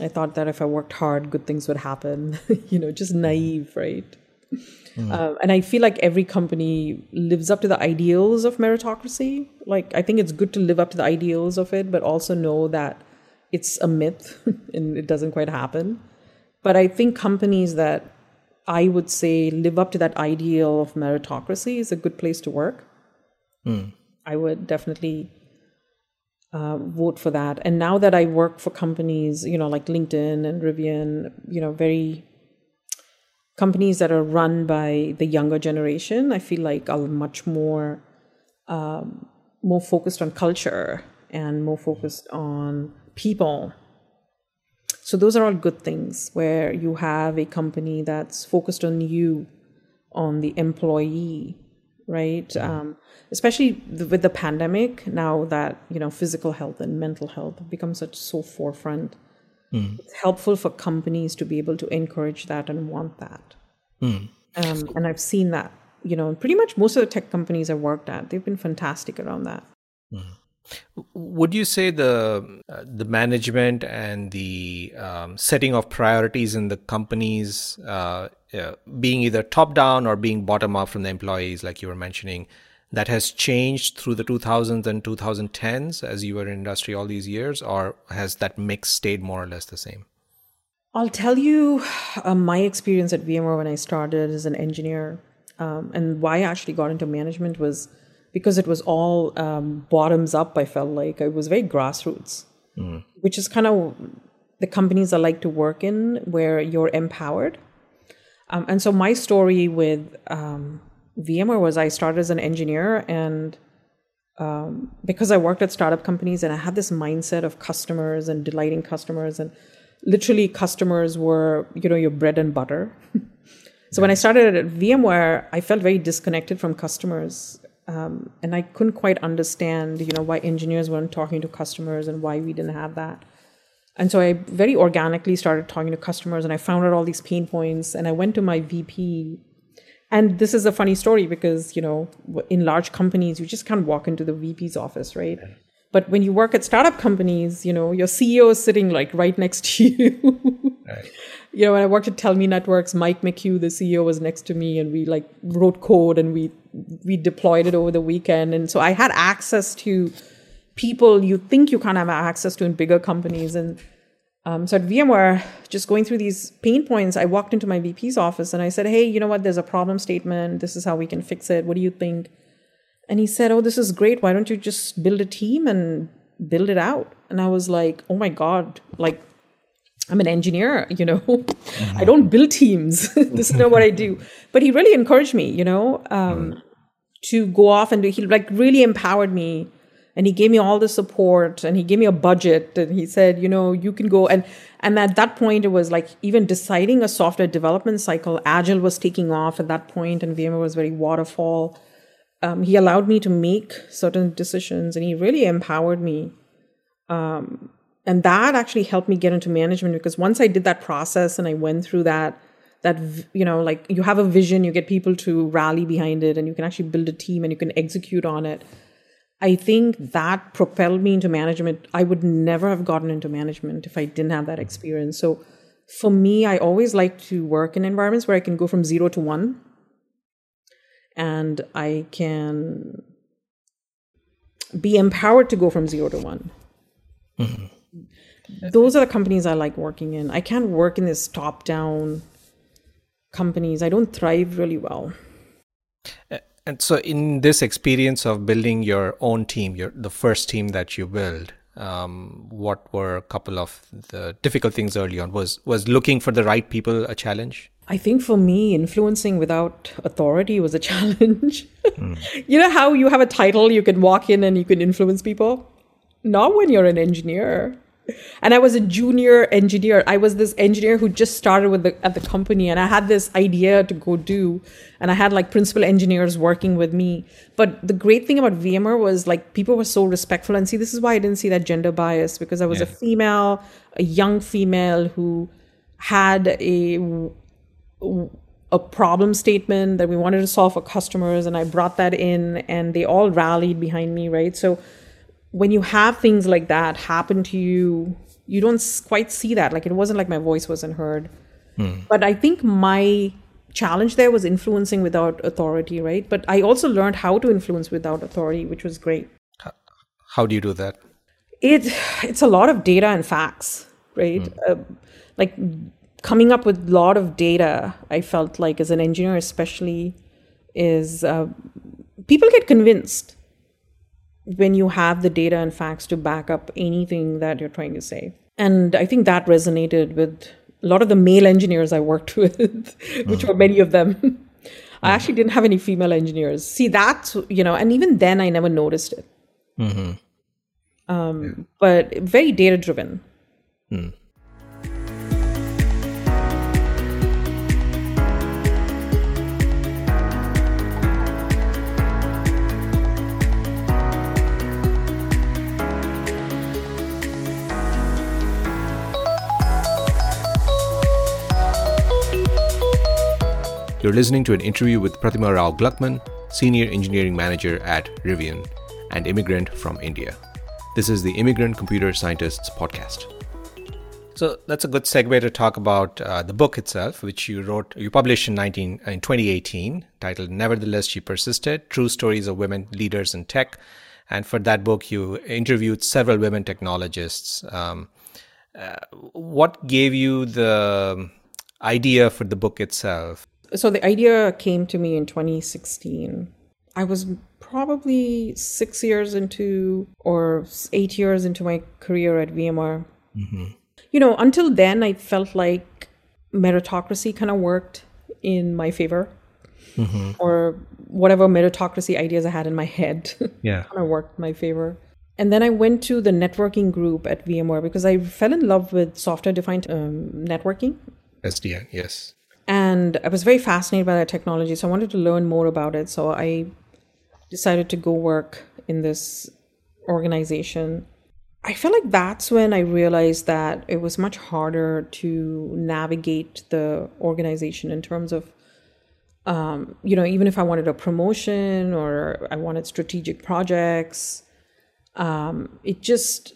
i thought that if i worked hard good things would happen you know just naive right mm. uh, and i feel like every company lives up to the ideals of meritocracy like i think it's good to live up to the ideals of it but also know that it's a myth and it doesn't quite happen. But I think companies that I would say live up to that ideal of meritocracy is a good place to work. Mm. I would definitely uh, vote for that. And now that I work for companies, you know, like LinkedIn and Rivian, you know, very companies that are run by the younger generation, I feel like I'm much more um, more focused on culture and more focused on people. So those are all good things where you have a company that's focused on you, on the employee, right? Um, especially the, with the pandemic, now that you know physical health and mental health have become such so forefront. Mm. It's helpful for companies to be able to encourage that and want that. Mm. Um, and I've seen that, you know, pretty much most of the tech companies I've worked at, they've been fantastic around that. Mm. Would you say the uh, the management and the um, setting of priorities in the companies uh, uh, being either top down or being bottom up from the employees, like you were mentioning, that has changed through the 2000s and 2010s as you were in industry all these years, or has that mix stayed more or less the same? I'll tell you uh, my experience at VMware when I started as an engineer, um, and why I actually got into management was because it was all um, bottoms up. I felt like it was very grassroots, mm. which is kind of the companies I like to work in, where you're empowered. Um, and so my story with um, VMware was I started as an engineer, and um, because I worked at startup companies, and I had this mindset of customers and delighting customers, and literally customers were you know your bread and butter. so when I started at VMware, I felt very disconnected from customers um, and I couldn't quite understand, you know, why engineers weren't talking to customers and why we didn't have that. And so I very organically started talking to customers, and I found out all these pain points. And I went to my VP, and this is a funny story because you know, in large companies, you just can't walk into the VP's office, right? But when you work at startup companies, you know, your CEO is sitting like right next to you. right you know, when I worked at Tellme Networks, Mike McCue, the CEO, was next to me, and we like wrote code and we we deployed it over the weekend, and so I had access to people you think you can't have access to in bigger companies, and um, so at VMware, just going through these pain points, I walked into my VP's office and I said, "Hey, you know what? There's a problem statement. This is how we can fix it. What do you think?" And he said, "Oh, this is great. Why don't you just build a team and build it out?" And I was like, "Oh my god! Like I'm an engineer, you know. Mm-hmm. I don't build teams. this is not what I do. But he really encouraged me, you know, um, mm. to go off and do. He like really empowered me, and he gave me all the support, and he gave me a budget, and he said, you know, you can go and and at that point it was like even deciding a software development cycle. Agile was taking off at that point, and VMware was very waterfall. Um, he allowed me to make certain decisions, and he really empowered me. Um, and that actually helped me get into management because once i did that process and i went through that that you know like you have a vision you get people to rally behind it and you can actually build a team and you can execute on it. I think that propelled me into management. I would never have gotten into management if i didn't have that experience. So for me i always like to work in environments where i can go from 0 to 1 and I can be empowered to go from zero to one. Those are the companies I like working in. I can't work in this top down companies. I don't thrive really well. And so, in this experience of building your own team, your the first team that you build, um, what were a couple of the difficult things early on? Was was looking for the right people a challenge? I think for me, influencing without authority was a challenge. Mm. you know how you have a title, you can walk in and you can influence people? Not when you're an engineer and I was a junior engineer. I was this engineer who just started with the, at the company, and I had this idea to go do, and I had like principal engineers working with me. But the great thing about VMware was like people were so respectful, and see, this is why I didn't see that gender bias because I was yeah. a female, a young female who had a a problem statement that we wanted to solve for customers, and I brought that in, and they all rallied behind me, right? So when you have things like that happen to you, you don't quite see that. Like it wasn't like my voice wasn't heard. Hmm. But I think my challenge there was influencing without authority, right? But I also learned how to influence without authority, which was great. How do you do that? It it's a lot of data and facts, right? Hmm. Uh, like coming up with a lot of data. I felt like as an engineer, especially, is uh, people get convinced when you have the data and facts to back up anything that you're trying to say. And I think that resonated with a lot of the male engineers I worked with, which mm. were many of them. I actually didn't have any female engineers. See, that's, you know, and even then I never noticed it. Mm-hmm. Um, yeah. But very data driven. Mm. You're listening to an interview with Pratima Rao Gluckman, Senior Engineering Manager at Rivian and immigrant from India. This is the Immigrant Computer Scientists podcast. So that's a good segue to talk about uh, the book itself, which you wrote, you published in 19 in 2018, titled "Nevertheless She Persisted: True Stories of Women Leaders in Tech." And for that book, you interviewed several women technologists. Um, uh, what gave you the idea for the book itself? So the idea came to me in 2016. I was probably six years into or eight years into my career at VMware. Mm-hmm. You know, until then, I felt like meritocracy kind of worked in my favor. Mm-hmm. Or whatever meritocracy ideas I had in my head, yeah, kind of worked in my favor. And then I went to the networking group at VMware because I fell in love with software defined um, networking. SDN, yes and I was very fascinated by that technology. So I wanted to learn more about it. So I decided to go work in this organization. I feel like that's when I realized that it was much harder to navigate the organization in terms of, um, you know, even if I wanted a promotion or I wanted strategic projects, um, it just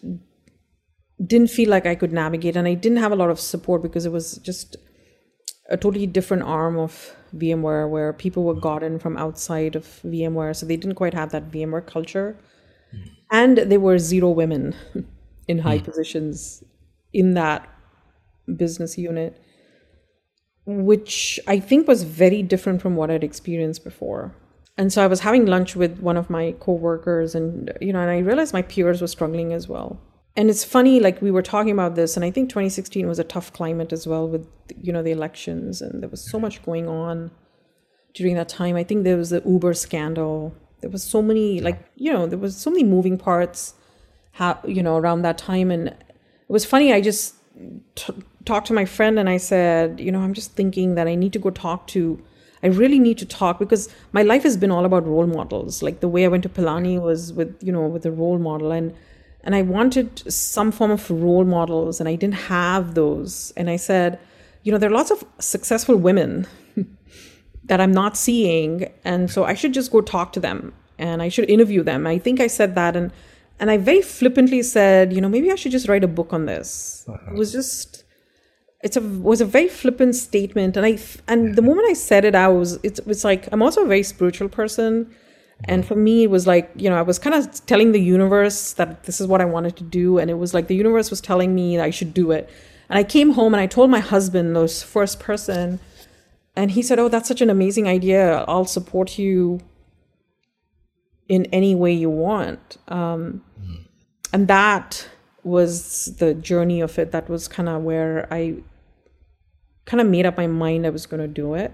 didn't feel like I could navigate. And I didn't have a lot of support because it was just a totally different arm of VMware where people were gotten from outside of VMware. So they didn't quite have that VMware culture. Mm. And there were zero women in high mm. positions in that business unit, which I think was very different from what I'd experienced before. And so I was having lunch with one of my coworkers and you know, and I realized my peers were struggling as well and it's funny like we were talking about this and i think 2016 was a tough climate as well with you know the elections and there was so much going on during that time. I think there was the uber scandal. There was so many like you know there was so many moving parts how you know around that time. And it was funny i just t- talked to my friend and i said you know i'm just thinking that i need to go talk to I really need to talk because my life has been all about role models. Like the way I went to Pilani was with, you know, with a role model. And and I wanted some form of role models, and I didn't have those. And I said, you know, there are lots of successful women that I'm not seeing, and so I should just go talk to them and I should interview them. I think I said that, and and I very flippantly said, you know, maybe I should just write a book on this. Uh-huh. It was just, it's a was a very flippant statement and i and the moment i said it i was it's was like i'm also a very spiritual person and for me it was like you know i was kind of telling the universe that this is what i wanted to do and it was like the universe was telling me that i should do it. And i came home and i told my husband those first person and he said oh that's such an amazing idea. I'll support you in any way you want. Um, and that was the journey of it. That was kind of where i kind of made up my mind i was going to do it.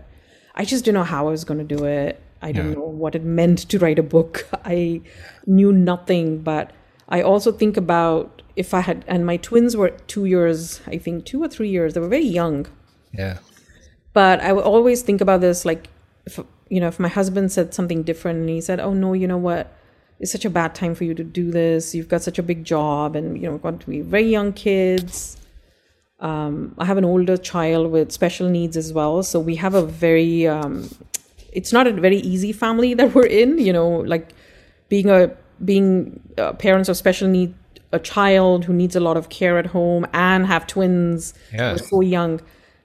I just didn't know how i was going to do it i don't Yeah. know what it meant to write a book i knew nothing but i also think about if i had and my twins were two years i think two or three years they were very young Yeah. but I would always think about this like, if, you know, if my husband said something different and he said, oh no, you know what? It's such a bad time for you to do this. You've got such a big job and, you know, got to be very young kids. Um, I have an older child with special needs as well. So we have a very, um, it's not a very easy family that we're in, you know, like being a, being uh, parents of special need, a child who needs a lot of care at home and have twins who so young.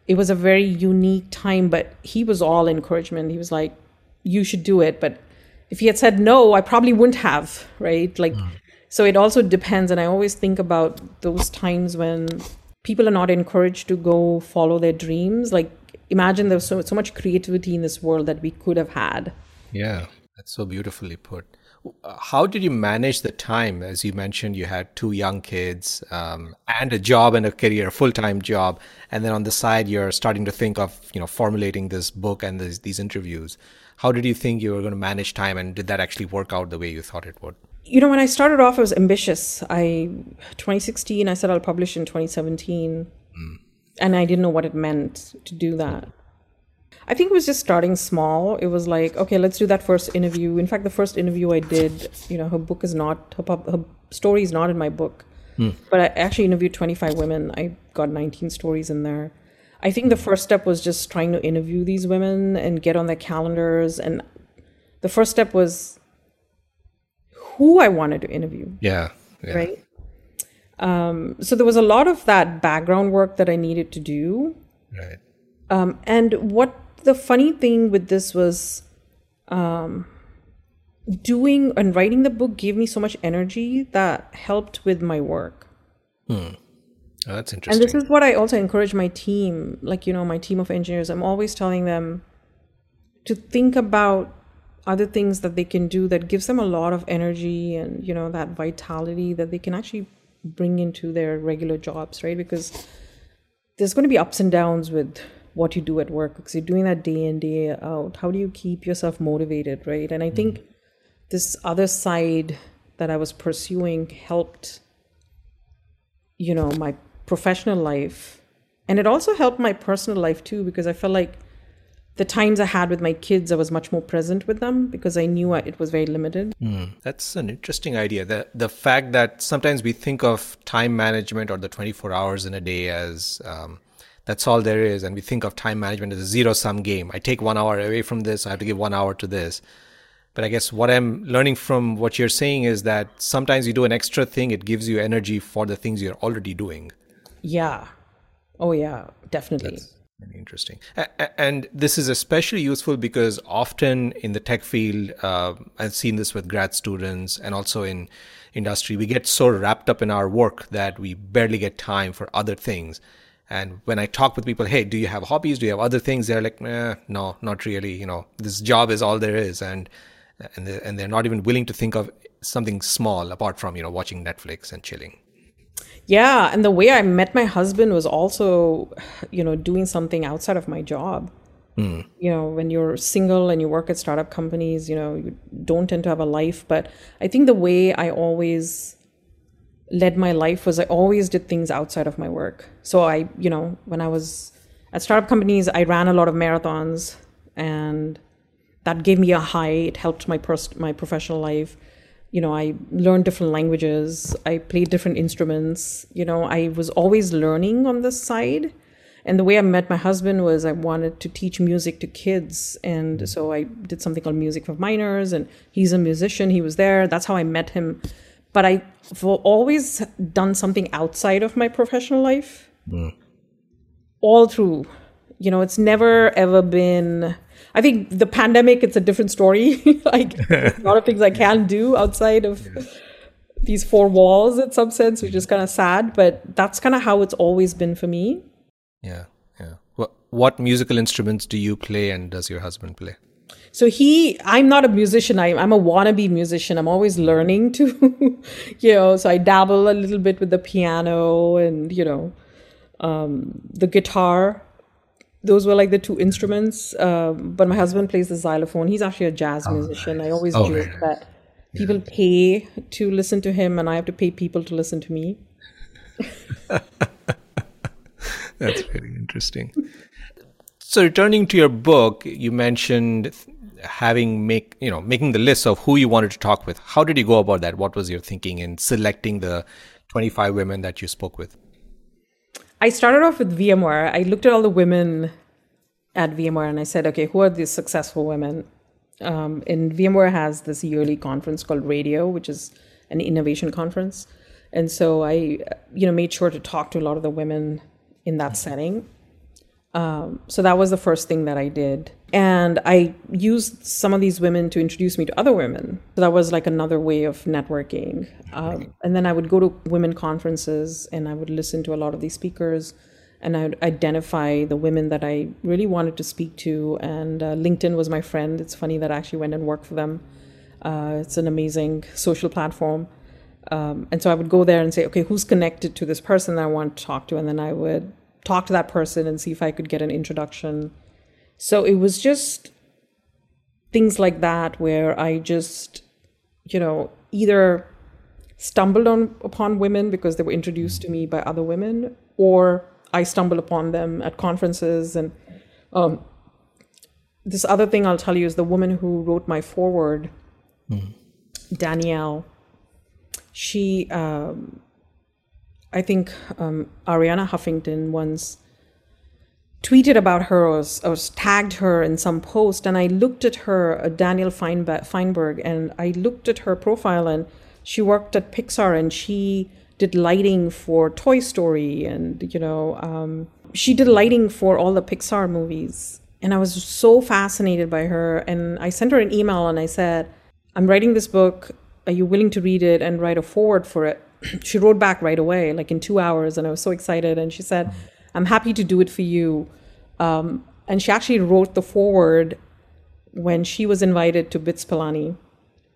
It was a very unique time but he was all encouragement. He was like you should do it. But if he had said no i probably wouldn't have right? Like so it also depends and i always think about those times when people are not encouraged to go follow their dreams. Like imagine there's so, so much creativity in this world that we could have had Yeah, that's so beautifully put. How did you manage the time? As you mentioned, you had two young kids um, and a job and a career, a full-time job, and then on the side, you're starting to think of you know formulating this book and this, these interviews. How did you think you were going to manage time, and did that actually work out the way you thought it would? you know when i started off i was ambitious i 2016 i said i'll publish in 2017 and i didn't know what it meant to do that. I think it was just starting small. It was like okay let's do that first interview. In fact the first interview i did you know her book is not her, pub, her story is not in my book. Hmm. But i actually interviewed 25 women. I got 19 stories in there. I think the first step was just trying to interview these women and get on their calendars. And the first step was who I wanted to interview, Yeah, yeah. right? Um, so there was a lot of that background work that I needed to do. Right. Um, and what the funny thing with this was um, doing and writing the book gave me so much energy that helped with my work. Oh, that's interesting. And this is what I also encourage my team, like, you know, my team of engineers. I'm always telling them to think about other things that they can do that gives them a lot of energy and, you know, that vitality that they can actually bring into their regular jobs, right? Because there's going to be ups and downs with what you do at work because you're doing that day in, day out. How do you keep yourself motivated, right? And I mm. think this other side that I was pursuing helped you know my professional life and it also helped my personal life too because i felt like the times i had with my kids i was much more present with them because i knew I, it was very limited That's an interesting idea. The the fact that sometimes we think of time management or the 24 hours in a day as um, that's all there is, and we think of time management as a zero sum game. I take one hour away from this, I have to give one hour to this. But I guess what I'm learning from what you're saying is that sometimes you do an extra thing, it gives you energy for the things you're already doing. yeah oh yeah definitely Very interesting. And this is especially useful because often in the tech field, uh, I've seen this with grad students and also in industry, we get so wrapped up in our work that we barely get time for other things. And when I talk with people, hey, do you have hobbies? Do you have other things? They're like, eh, no, not really. You know, this job is all there is, and and they're, and they're not even willing to think of something small apart from you know watching Netflix and chilling. Yeah and the way i met my husband was also you know doing something outside of my job. Hmm. You know when you're single and you work at startup companies you know you don't tend to have a life. But i think the way i always led my life was i always did things outside of my work. So i you know when i was at startup companies i ran a lot of marathons and that gave me a high. It helped my pers- my professional life you know i learned different languages i played different instruments you know i was always learning on this side and the way i met my husband was i wanted to teach music to kids and so i did something called music for minors and he's a musician he was there that's how i met him but i've always done something outside of my professional life mm. all through. You know, it's never ever been. I think the pandemic, it's a different story. like a lot of things I can't do outside of these four walls in some sense, which is kind of sad, but that's kind of how it's always been for me. Yeah, yeah. What, what musical instruments do you play and does your husband play? So he, I'm not a musician. I, I'm a wannabe musician. I'm always learning to, you know, so I dabble a little bit with the piano and, you know, um, the guitar. Those were like the two instruments. Um, but my husband plays the xylophone. He's actually a jazz Oh, musician. nice. I always Oh, joke nice. that people pay to listen to him and I have to pay people to listen to me. That's very interesting. So returning to your book, you mentioned having make you know making the list of who you wanted to talk with. How did you go about that? What was your thinking in selecting the 25 women that you spoke with? I started off with VMware. I looked at all the women at VMware and I said, okay, who are these successful women? Um, and VMware has this yearly conference called Radio, which is an innovation conference. And so I, you know, made sure to talk to a lot of the women in that setting. Um, so that was the first thing that I did. And I used some of these women to introduce me to other women. So that was like another way of networking. Um, and then I would go to women conferences and I would listen to a lot of these speakers and I would identify the women that I really wanted to speak to. And uh, LinkedIn was my friend. It's funny that I actually went and worked for them. Uh, it's an amazing social platform. Um, and so I would go there and say, okay, who's connected to this person that I want to talk to? And then I would talk to that person and see if I could get an introduction. So it was just things like that where I just, you know, either stumbled on upon women because they were introduced to me by other women, or I stumbled upon them at conferences. And um, this other thing I'll tell you is the woman who wrote my foreword, Danielle. She, um, I think, um, Arianna Huffington once tweeted about her or, or tagged her in some post and i looked at her uh, danielle feinberg and i looked at her profile and she worked at pixar and she did lighting for toy story and you know um, she did lighting for all the pixar movies. And i was so fascinated by her and i sent her an email and i said i'm writing this book. Are you willing to read it and write a foreword for it she wrote back right away like in two hours and i was so excited and she said i'm happy to do it for you. Um, and she actually wrote the foreword when she was invited to bits pilani.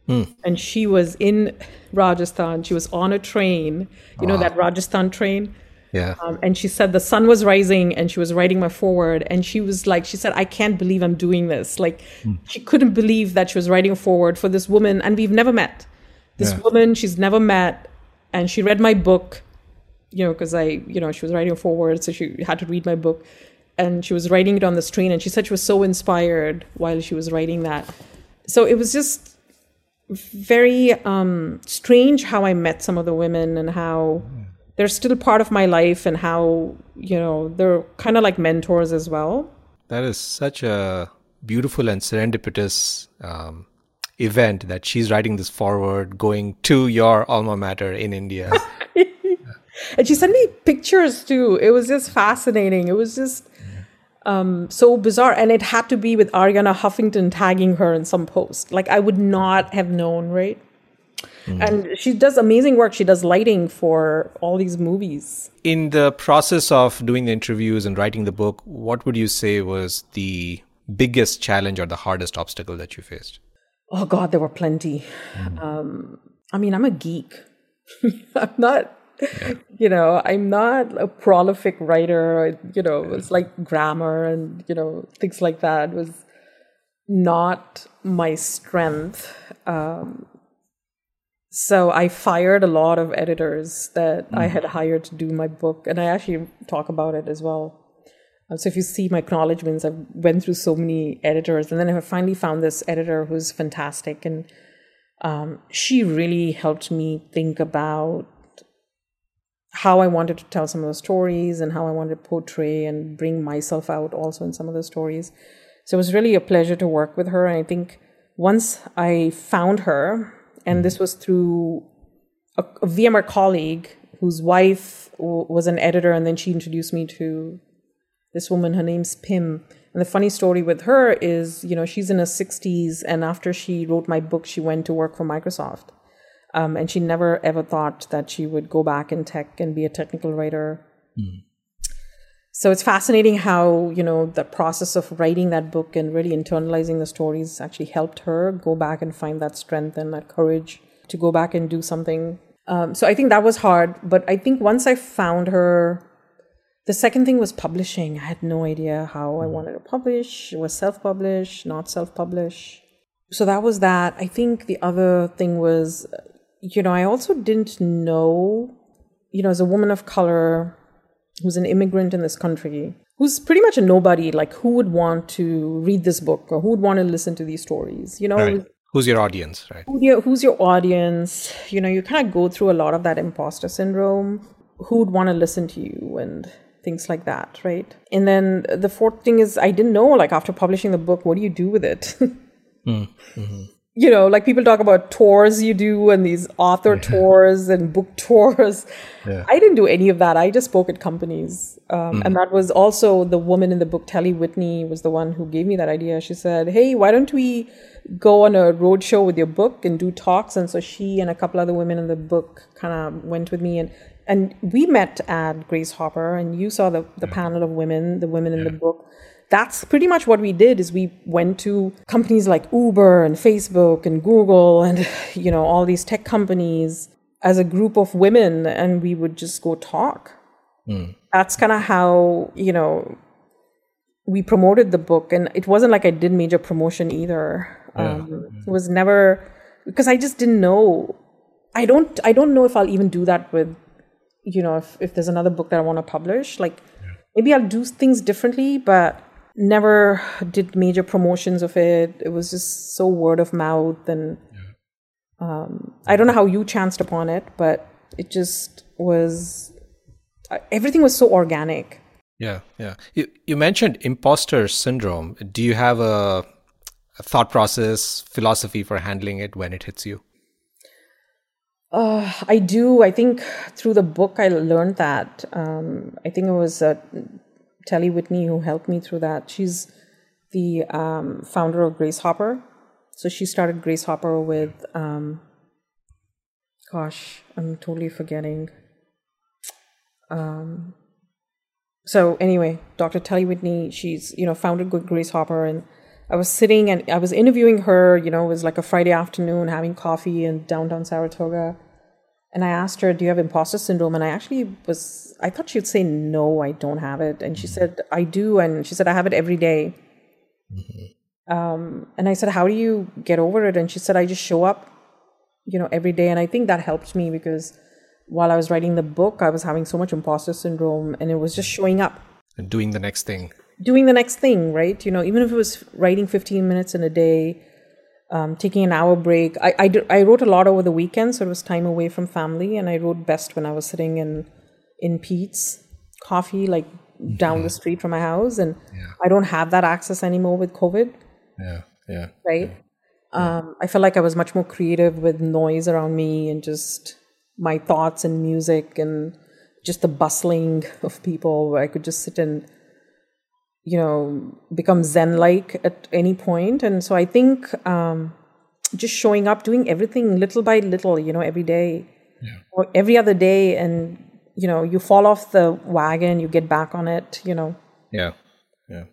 And she was in rajasthan. She was on a train. You know that rajasthan train? Yeah. um, and she said the sun was rising and she was writing my foreword and she was like she said i can't believe i'm doing this. Like she couldn't believe that she was writing a foreword for this woman and we've never met. This Yeah. woman she's never met and she read my book you know because i you know she was writing a foreword so she had to read my book and she was writing it on the train and she said she was so inspired while she was writing that so it was just very um, strange how I met some of the women and how they're still part of my life and how, you know, they're kind of like mentors as well. That is such a beautiful and serendipitous um, event that she's writing this foreword, going to your alma mater in India. And she sent me pictures too. It was just fascinating. It was just um, so bizarre. And it had to be with Arianna Huffington tagging her in some post. Like I would not have known, right? And she does amazing work. She does lighting for all these movies. in the process of doing the interviews and writing the book, what would you say was the biggest challenge or the hardest obstacle that you faced? Oh God, there were plenty. Um, I mean, I'm a geek. I'm not, you know, I'm not a prolific writer. You know, it's like grammar and you know things like that was not my strength. Um, so I fired a lot of editors that I had hired to do my book, and I actually talk about it as well. Um, so if you see my acknowledgements, I've went through so many editors, and then I finally found this editor who's fantastic, and um, she really helped me think about how I wanted to tell some of the stories and how I wanted to portray and bring myself out also in some of the stories. So it was really a pleasure to work with her, and I think once I found her, and this was through a, a VMware colleague whose wife was an editor, and then she introduced me to This woman, her name's Pim. And the funny story with her is, you know, she's in her 60s, and after she wrote my book, she went to work for Microsoft. Um, and she never ever thought that she would go back in tech and be a technical writer. Mm. So it's fascinating how, you know, the process of writing that book and really internalizing the stories actually helped her go back and find that strength and that courage to go back and do something. Um, so I think that was hard. But I think once I found her, the second thing was publishing. I had no idea how I wanted to publish. It was self publish, not self publish. So that was that. I think the other thing was, you know, I also didn't know, you know, as a woman of color, who's an immigrant in this country, who's pretty much a nobody, like who would want to read this book or who would want to listen to these stories? You know, right. who's your audience, right? Who your, who's your audience? You know, you kind of go through a lot of that imposter syndrome. Who would want to listen to you and things like that, right? And then the fourth thing is, I didn't know, like after publishing the book, what do you do with it? mm, mm-hmm you know, like people talk about tours you do and these author tours and book tours. Yeah. I didn't do any of that. I just spoke at companies. Um, mm. And that was also the woman in the book, Telle Whitney, was the one who gave me that idea. She said, Hey, why don't we go on a road show with your book and do talks? And so she and a couple other women in the book kind of went with me and and we met at Grace Hopper and you saw the, the yeah. panel of women, the women in the book that's pretty much what we did is we went to companies like Uber and Facebook and Google and you know all these tech companies as a group of women and we would just go talk. Mm. That's kind of how, you know, we promoted the book and it wasn't like I did major promotion either. Yeah. Um, it was never because I just didn't know I don't I don't know if I'll even do that with you know if, if there's another book that I want to publish like yeah. maybe I'll do things differently but never did major promotions of it. It was just so word of mouth, and um, I don't know how you chanced upon it, but it just was. Everything was so organic. Yeah, yeah. You you mentioned imposter syndrome. Do you have a, a thought process, philosophy for handling it when it hits you? Uh, I do. I think through the book I learned that. Um, I think it was uh, Telle Whitney, who helped me through that. She's the um, founder of Grace Hopper. So she started Grace Hopper with, um, gosh, I'm totally forgetting. Um, so anyway, Dr. Telle Whitney, she's you know founded Grace Hopper, and I was sitting and I was interviewing her. You know, it was like a Friday afternoon, having coffee in downtown Saratoga, and I asked her, "Do you have imposter syndrome?" And I actually was, I thought she'd say, "No, I don't have it." And she said, "I do," and she said, "I have it every day. Mm-hmm. Um, and I said, "How do you get over it?" And she said, "I just show up, you know, every day." And I think that helped me because while I was writing the book, I was having so much imposter syndrome, and it was just showing up and doing the next thing. Doing the next thing, right? You know, even if it was writing 15 minutes in a day, um, taking an hour break. I, I, did, I wrote a lot over the weekend, so it was time away from family, and I wrote best when I was sitting in in Peet's coffee, like down the street from my house, and yeah. I don't have that access anymore with COVID. Yeah, yeah, right. Yeah. Um, I felt like I was much more creative with noise around me and just my thoughts and music and just the bustling of people where I could just sit and you know become zen like at any point. And so i think um, just showing up doing everything little by little you know every day yeah. or every other day and you know you fall off the wagon you get back on it you know? Yeah. Yeah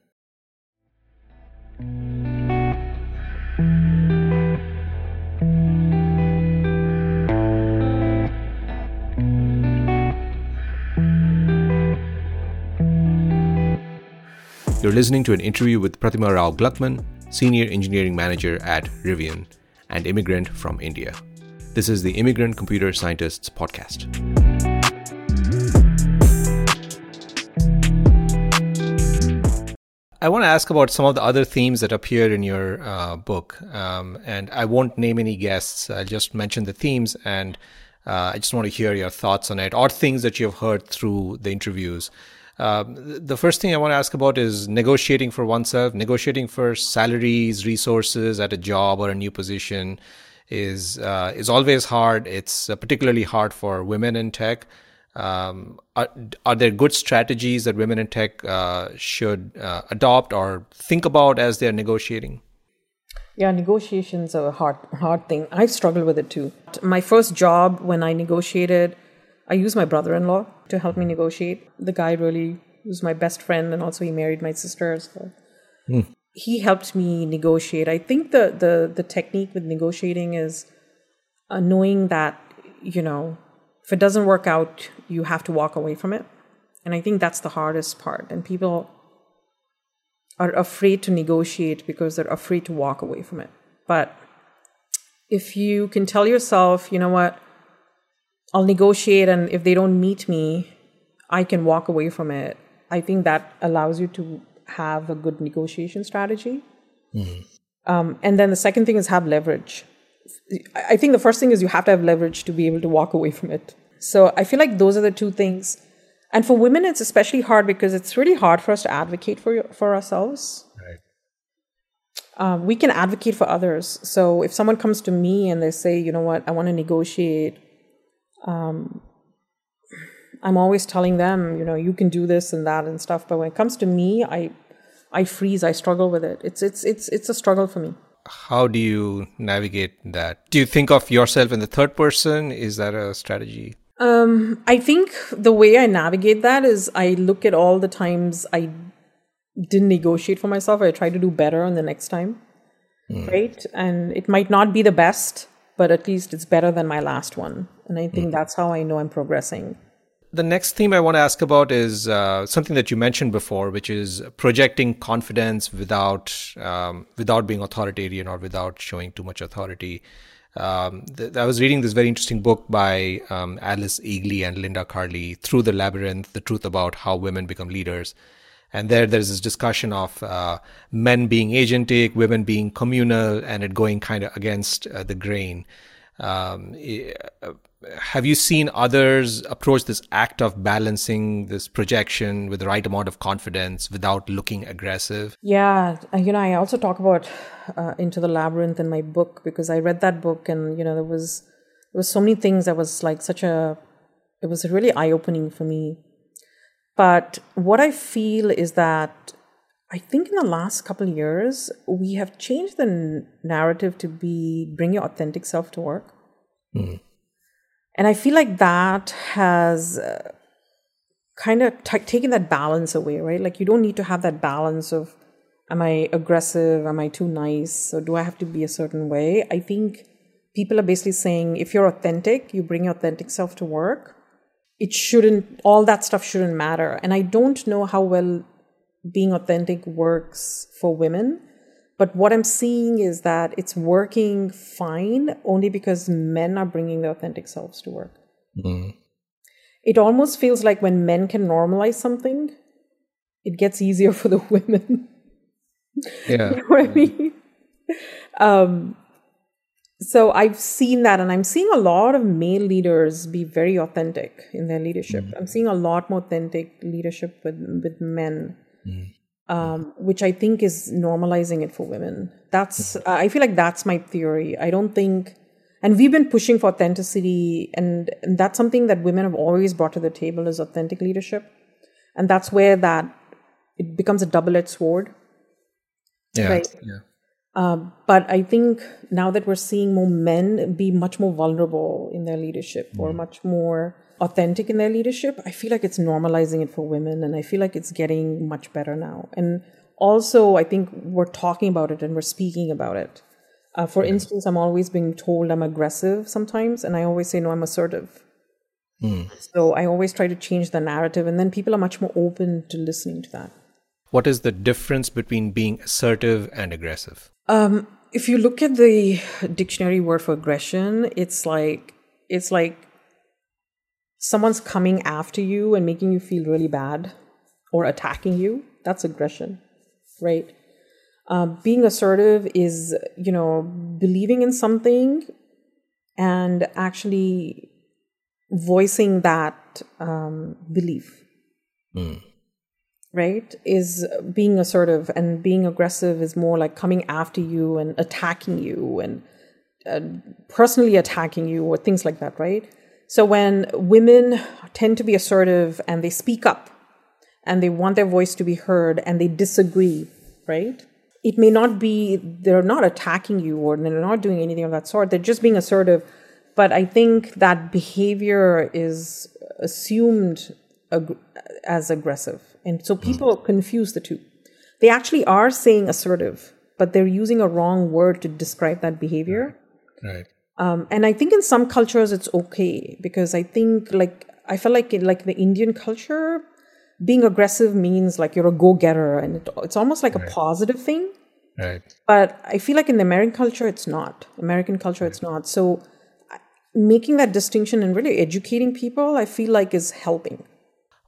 You're listening to an interview with Pratima Rao Gluckman, Senior Engineering Manager at Rivian and immigrant from India. This is the Immigrant Computer Scientists Podcast. I want to ask about some of the other themes that appear in your uh, book. Um, and I won't name any guests, I'll just mention the themes. And uh, I just want to hear your thoughts on it or things that you've heard through the interviews. Um, the first thing I want to ask about is negotiating for oneself, negotiating for salaries, resources at a job or a new position is uh, is always hard. It's uh, particularly hard for women in tech. Um, are, are there good strategies that women in tech uh, should uh, adopt or think about as they're negotiating? Yeah, negotiations are a hard, hard thing. I struggle with it too. My first job when I negotiated, I used my brother in law to help me negotiate. The guy really was my best friend, and also he married my sister. So mm. he helped me negotiate. I think the, the, the technique with negotiating is uh, knowing that, you know, if it doesn't work out, you have to walk away from it. And I think that's the hardest part. And people are afraid to negotiate because they're afraid to walk away from it. But if you can tell yourself, you know what, I'll negotiate, and if they don't meet me, I can walk away from it. I think that allows you to have a good negotiation strategy. Mm-hmm. Um, and then the second thing is have leverage. I think the first thing is you have to have leverage to be able to walk away from it. So I feel like those are the two things. And for women, it's especially hard because it's really hard for us to advocate for for ourselves. Right. Um, we can advocate for others. So if someone comes to me and they say, you know what, I want to negotiate, um, I'm always telling them, you know, you can do this and that and stuff. But when it comes to me, I I freeze. I struggle with it. It's it's it's it's a struggle for me how do you navigate that? Do you think of yourself in the third person? Is that a strategy? Um, I think the way I navigate that is I look at all the times I didn't negotiate for myself. I try to do better on the next time, mm. right? And it might not be the best, but at least it's better than my last one. And I think mm. that's how I know I'm progressing the next theme I want to ask about is uh, something that you mentioned before, which is projecting confidence without um, without being authoritarian or without showing too much authority. Um, th- I was reading this very interesting book by um, Alice Eagly and Linda Carli, Through the Labyrinth: The Truth About How Women Become Leaders. And there, there's this discussion of uh, men being agentic, women being communal, and it going kind of against uh, the grain. Um, have you seen others approach this act of balancing this projection with the right amount of confidence without looking aggressive? Yeah, uh, you know, I also talk about uh, Into the Labyrinth in my book because I read that book and you know there was there was so many things that was like such a it was really eye opening for me. But what I feel is that I think in the last couple of years we have changed the narrative to be bring your authentic self to work. Mm and I feel like that has uh, kind of t- taken that balance away, right? Like you don't need to have that balance of am I aggressive? Am I too nice? Or do I have to be a certain way? I think people are basically saying if you're authentic, you bring your authentic self to work. It shouldn't, all that stuff shouldn't matter. And I don't know how well being authentic works for women but what I'm seeing is that it's working fine only because men are bringing their authentic selves to work. Mm. It almost feels like when men can normalize something, it gets easier for the women. Yeah. you know what I mean? Um, so I've seen that, and I'm seeing a lot of male leaders be very authentic in their leadership. Mm. I'm seeing a lot more authentic leadership with with men. Mm um, which I think is normalizing it for women. That's I feel like that's my theory. I don't think, and we've been pushing for authenticity, and, and that's something that women have always brought to the table is authentic leadership, and that's where that it becomes a double-edged sword. Yeah, right? yeah. Um, but I think now that we're seeing more men be much more vulnerable in their leadership mm. or much more authentic in their leadership, I feel like it's normalizing it for women and I feel like it's getting much better now. And also, I think we're talking about it and we're speaking about it. Uh, for instance, I'm always being told I'm aggressive sometimes, and I always say, no, I'm assertive. Mm. So I always try to change the narrative, and then people are much more open to listening to that. What is the difference between being assertive and aggressive? Um, if you look at the dictionary word for aggression, it's like it's like someone's coming after you and making you feel really bad or attacking you, that's aggression, right? Um, being assertive is, you know, believing in something and actually voicing that um, belief. Mm. Right? Is being assertive and being aggressive is more like coming after you and attacking you and uh, personally attacking you or things like that, right? So when women tend to be assertive and they speak up and they want their voice to be heard and they disagree, right? It may not be, they're not attacking you or they're not doing anything of that sort. They're just being assertive. But I think that behavior is assumed ag- as aggressive. And so people confuse the two. They actually are saying assertive, but they're using a wrong word to describe that behavior. Right. Um, and I think in some cultures it's okay because I think like I feel like in like the Indian culture, being aggressive means like you're a go-getter, and it, it's almost like a positive thing. Right. But I feel like in the American culture, it's not. American culture, it's not. So making that distinction and really educating people, I feel like is helping.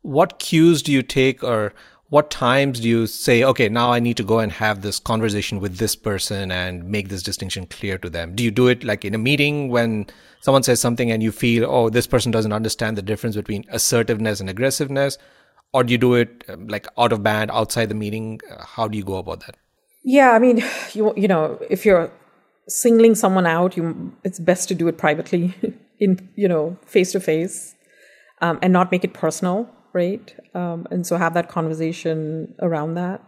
What cues do you take or what times do you say, okay, now I need to go and have this conversation with this person and make this distinction clear to them? Do you do it like in a meeting when someone says something and you feel, oh, this person doesn't understand the difference between assertiveness and aggressiveness? Or do you do it um, like out of band, outside the meeting? Uh, How do you go about that? Yeah, I mean, you you know, if you're singling someone out, you it's best to do it privately, in you know, face to face, um, and not make it personal, right? Um, and so have that conversation around that.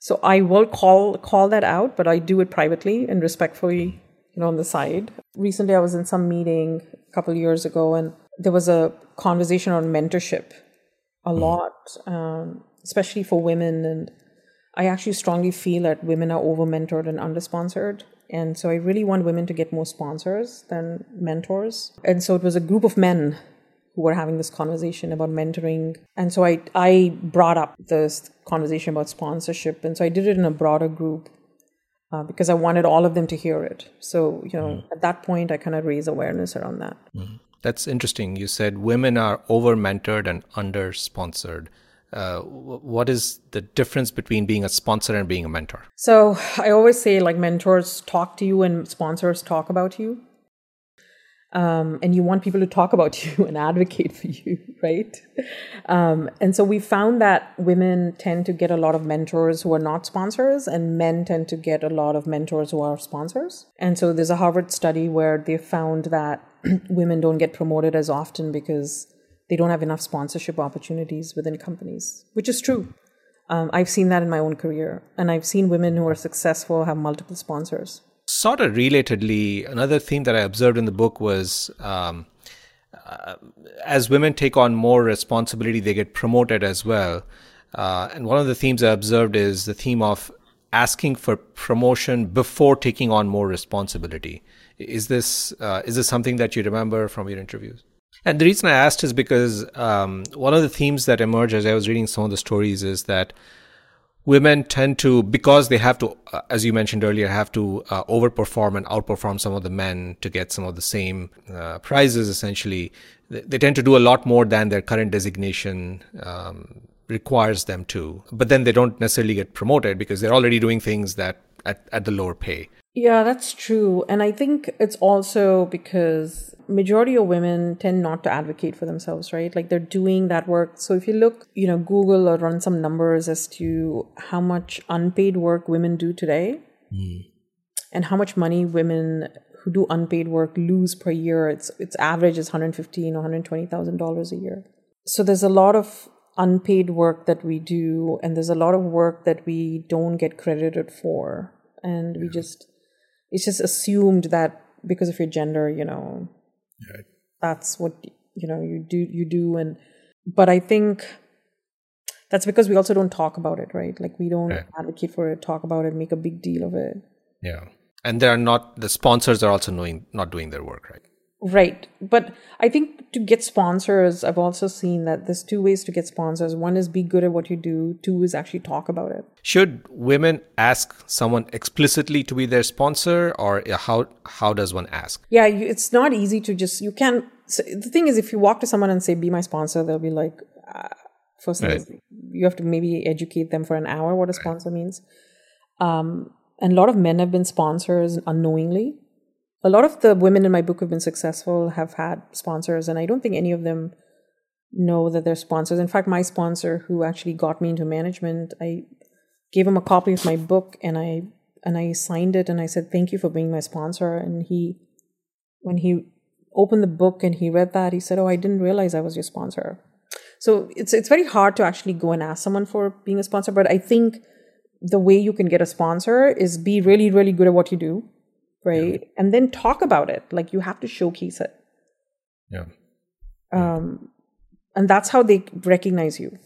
So I will call call that out, but I do it privately and respectfully, you know, on the side. Recently, I was in some meeting a couple of years ago, and there was a conversation on mentorship, a lot, um, especially for women and I actually strongly feel that women are over mentored and under sponsored. And so I really want women to get more sponsors than mentors. And so it was a group of men who were having this conversation about mentoring. And so I, I brought up this conversation about sponsorship. And so I did it in a broader group uh, because I wanted all of them to hear it. So, you know, at that point, I kind of raised awareness around that. That's interesting. You said women are over mentored and under sponsored. Uh, what is the difference between being a sponsor and being a mentor? So I always say like mentors talk to you and sponsors talk about you. Um, and you want people to talk about you and advocate for you, right? Um, and so we found that women tend to get a lot of mentors who are not sponsors, and men tend to get a lot of mentors who are sponsors. And so there's a Harvard study where they found that women don't get promoted as often because they don't have enough sponsorship opportunities within companies, which is true. Um, I've seen that in my own career, and I've seen women who are successful have multiple sponsors. Sort of relatedly, another theme that I observed in the book was um, uh, as women take on more responsibility, they get promoted as well. Uh, and one of the themes I observed is the theme of asking for promotion before taking on more responsibility. Is this uh, is this something that you remember from your interviews? And the reason I asked is because um, one of the themes that emerged as I was reading some of the stories is that women tend to because they have to uh, as you mentioned earlier have to uh, overperform and outperform some of the men to get some of the same uh, prizes essentially they, they tend to do a lot more than their current designation um, requires them to but then they don't necessarily get promoted because they're already doing things that at, at the lower pay Yeah, that's true. And I think it's also because majority of women tend not to advocate for themselves, right? Like they're doing that work. So if you look, you know, Google or run some numbers as to how much unpaid work women do today hmm. and how much money women who do unpaid work lose per year, it's its average is 115 or 120,000 dollars a year. So there's a lot of unpaid work that we do and there's a lot of work that we don't get credited for and we just it's just assumed that because of your gender you know that's what you know you do you do and but i think that's because we also don't talk about it right? Like we don't Right. advocate for it talk about it make a big deal of it. Yeah. And they are not the sponsors are also knowing not doing their work right right. But i think to get sponsors i've also seen that there's two ways to get sponsors. One is be good at what you do. Two is actually talk about it. Should women ask someone explicitly to be their sponsor or how how does one ask? Yeah you, it's not easy to just you can so the thing is if you walk to someone and say be my sponsor they'll be like uh, first thing Right. you have to maybe educate them for an hour what a sponsor means. Um, and a lot of men have been sponsors unknowingly a lot of the women in my book who've been successful have had sponsors and i don't think any of them know that they're sponsors. In fact my sponsor who actually got me into management i gave him a copy of my book and i and i signed it and i said thank you for being my sponsor. And he when he opened the book and he read that, he said, "Oh, I didn't realize I was your sponsor." So it's it's very hard to actually go and ask someone for being a sponsor, but I think the way you can get a sponsor is be really really good at what you do, right? Yeah. And then talk about it. Like you have to showcase it. Yeah. Um and that's how they recognize you.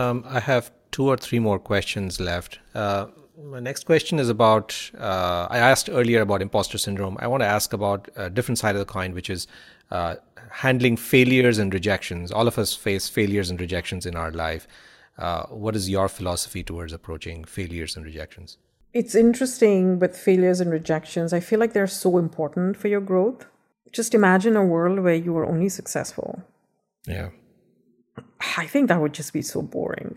Um, I have two or three more questions left. Uh, my next question is about uh, I asked earlier about imposter syndrome. I want to ask about a different side of the coin, which is uh, handling failures and rejections. All of us face failures and rejections in our life. Uh, what is your philosophy towards approaching failures and rejections? It's interesting with failures and rejections. I feel like they're so important for your growth. Just imagine a world where you are only successful. Yeah. I think that would just be so boring.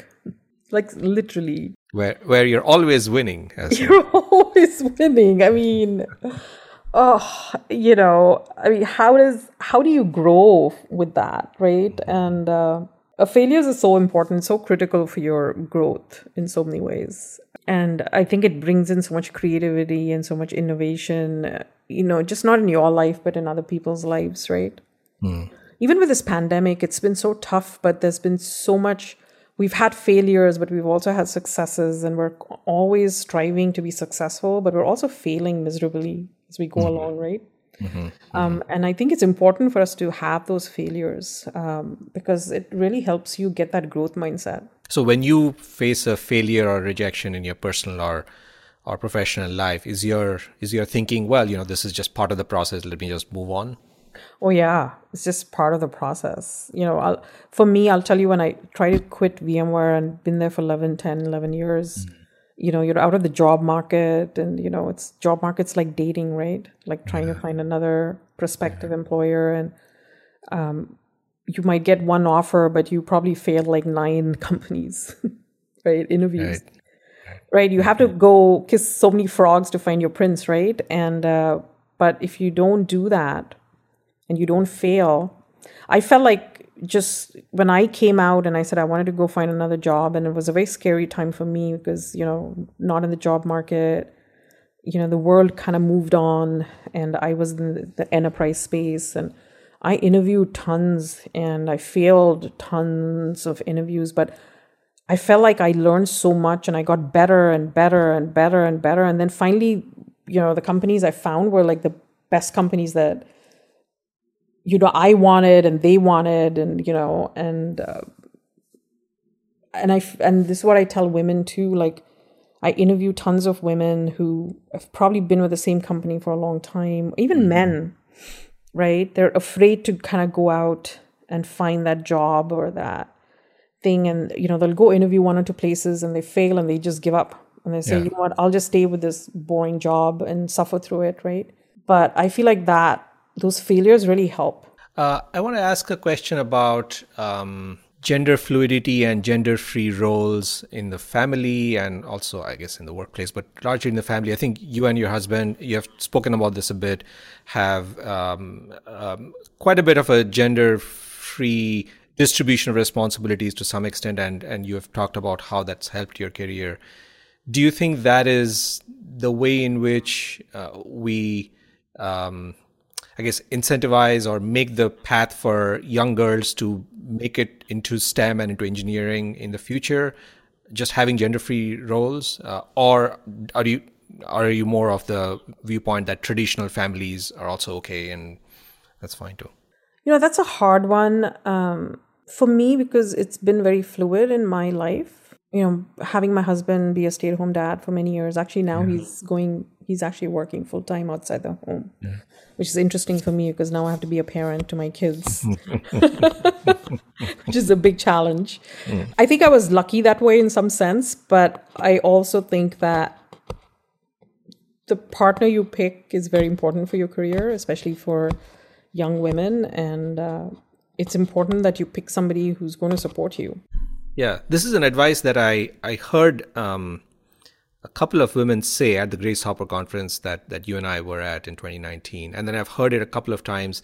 Like literally. Where where you're always winning. You're always winning. I mean, oh, you know, I mean, how does how do you grow with that, right? And uh, failures is so important, so critical for your growth in so many ways. And I think it brings in so much creativity and so much innovation. You know, just not in your life, but in other people's lives, right? Mm even with this pandemic, it's been so tough, but there's been so much. We've had failures, but we've also had successes, and we're always striving to be successful, but we're also failing miserably as we go mm-hmm. along, right? Mm-hmm. Um, and I think it's important for us to have those failures um, because it really helps you get that growth mindset. So when you face a failure or rejection in your personal or or professional life, is your is your thinking, well, you know, this is just part of the process. Let me just move on. Oh yeah, it's just part of the process. You know, I'll, for me, I'll tell you when I try to quit VMware and been there for 11, 10, 11 years, mm. you know, you're out of the job market and, you know, it's job market's like dating, right? Like trying yeah. to find another prospective yeah. employer and um, you might get one offer, but you probably fail like nine companies, right? Interviews. Right. right. You have to go kiss so many frogs to find your prince, right? And, uh, but if you don't do that, and you don't fail. I felt like just when I came out and I said I wanted to go find another job, and it was a very scary time for me because, you know, not in the job market. You know, the world kind of moved on, and I was in the enterprise space, and I interviewed tons and I failed tons of interviews, but I felt like I learned so much and I got better and better and better and better. And then finally, you know, the companies I found were like the best companies that you know I wanted and they wanted and you know and uh, and I and this is what I tell women too like I interview tons of women who have probably been with the same company for a long time even mm-hmm. men right they're afraid to kind of go out and find that job or that thing and you know they'll go interview one or two places and they fail and they just give up and they say yeah. you know what I'll just stay with this boring job and suffer through it right but I feel like that those failures really help. Uh, I want to ask a question about um, gender fluidity and gender free roles in the family and also, I guess, in the workplace, but largely in the family. I think you and your husband, you have spoken about this a bit, have um, um, quite a bit of a gender free distribution of responsibilities to some extent, and, and you have talked about how that's helped your career. Do you think that is the way in which uh, we um, I guess, incentivize or make the path for young girls to make it into STEM and into engineering in the future, just having gender-free roles, uh, or are you are you more of the viewpoint that traditional families are also okay and that's fine too? You know, that's a hard one um, for me because it's been very fluid in my life. You know, having my husband be a stay-at-home dad for many years. Actually, now yeah. he's going. He's actually working full time outside the home. Yeah which is interesting for me because now I have to be a parent to my kids, which is a big challenge. Mm. I think I was lucky that way in some sense, but I also think that the partner you pick is very important for your career, especially for young women. And uh, it's important that you pick somebody who's going to support you. Yeah, this is an advice that I I heard um, a couple of women say at the Grace Hopper conference that that you and I were at in 2019, and then I've heard it a couple of times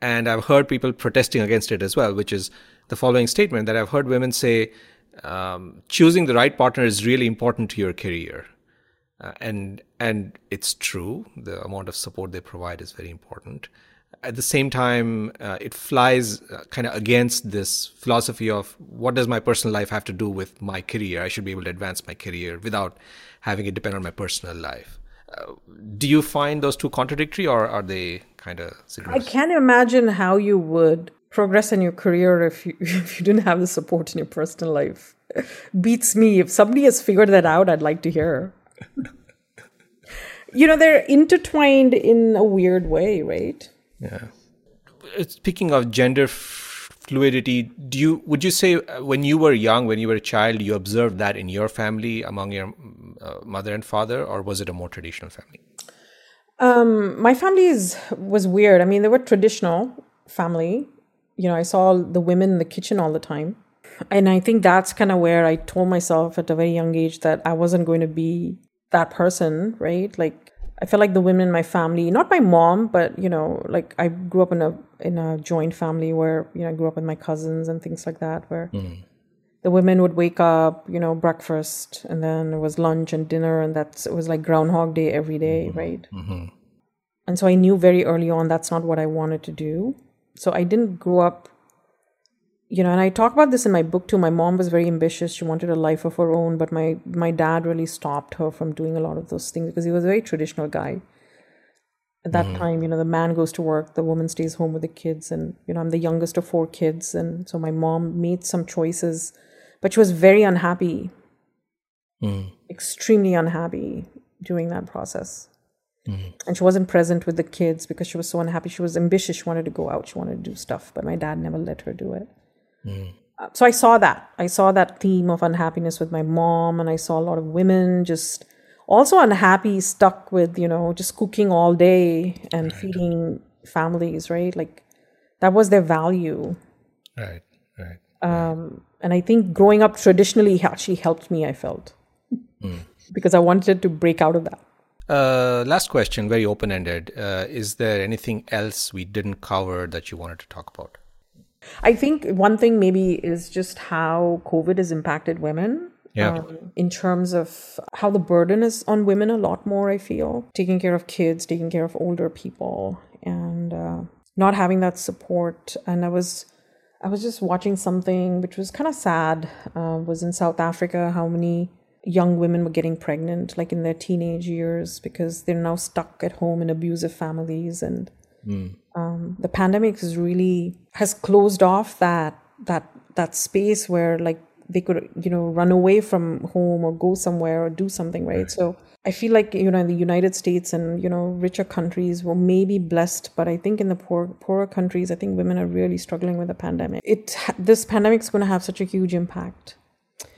and I've heard people protesting against it as well, which is the following statement that I've heard women say um, choosing the right partner is really important to your career. Uh, and and it's true. The amount of support they provide is very important. At the same time, uh, it flies uh, kind of against this philosophy of what does my personal life have to do with my career? I should be able to advance my career without having it depend on my personal life. Uh, do you find those two contradictory, or are they kind of? I can't imagine how you would progress in your career if you if you didn't have the support in your personal life. Beats me. If somebody has figured that out, I'd like to hear. you know, they're intertwined in a weird way, right? Yeah. Uh, speaking of gender fluidity, do you would you say uh, when you were young, when you were a child, you observed that in your family among your uh, mother and father, or was it a more traditional family? Um, my family is was weird. I mean, they were traditional family. You know, I saw the women in the kitchen all the time, and I think that's kind of where I told myself at a very young age that I wasn't going to be that person, right? Like I felt like the women in my family, not my mom, but you know, like I grew up in a in a joint family where you know I grew up with my cousins and things like that, where mm. the women would wake up, you know, breakfast, and then it was lunch and dinner, and that's it was like Groundhog Day every day, mm-hmm. right? Mm-hmm. And so I knew very early on that's not what I wanted to do. So I didn't grow up you know, and I talk about this in my book too. My mom was very ambitious; she wanted a life of her own, but my my dad really stopped her from doing a lot of those things because he was a very traditional guy. At that mm. time, you know, the man goes to work, the woman stays home with the kids, and you know, I'm the youngest of four kids, and so my mom made some choices, but she was very unhappy, mm. extremely unhappy during that process. Mm. And she wasn't present with the kids because she was so unhappy. She was ambitious. She wanted to go out. She wanted to do stuff, but my dad never let her do it. Mm. So I saw that. I saw that theme of unhappiness with my mom, and I saw a lot of women just also unhappy, stuck with, you know, just cooking all day and right. feeding families, right? Like that was their value. Right, right. Um, and I think growing up traditionally actually helped me, I felt, mm. because I wanted to break out of that. Uh, last question, very open ended. Uh, is there anything else we didn't cover that you wanted to talk about? I think one thing maybe is just how COVID has impacted women. Yeah. Um, in terms of how the burden is on women a lot more, I feel taking care of kids, taking care of older people, and uh, not having that support. And I was, I was just watching something which was kind of sad. Uh, was in South Africa how many young women were getting pregnant, like in their teenage years, because they're now stuck at home in abusive families and Mm. Um, the pandemic has really has closed off that that that space where like they could you know run away from home or go somewhere or do something right, right. so i feel like you know in the united states and you know richer countries were maybe blessed but i think in the poor poorer countries i think women are really struggling with the pandemic it this pandemic is going to have such a huge impact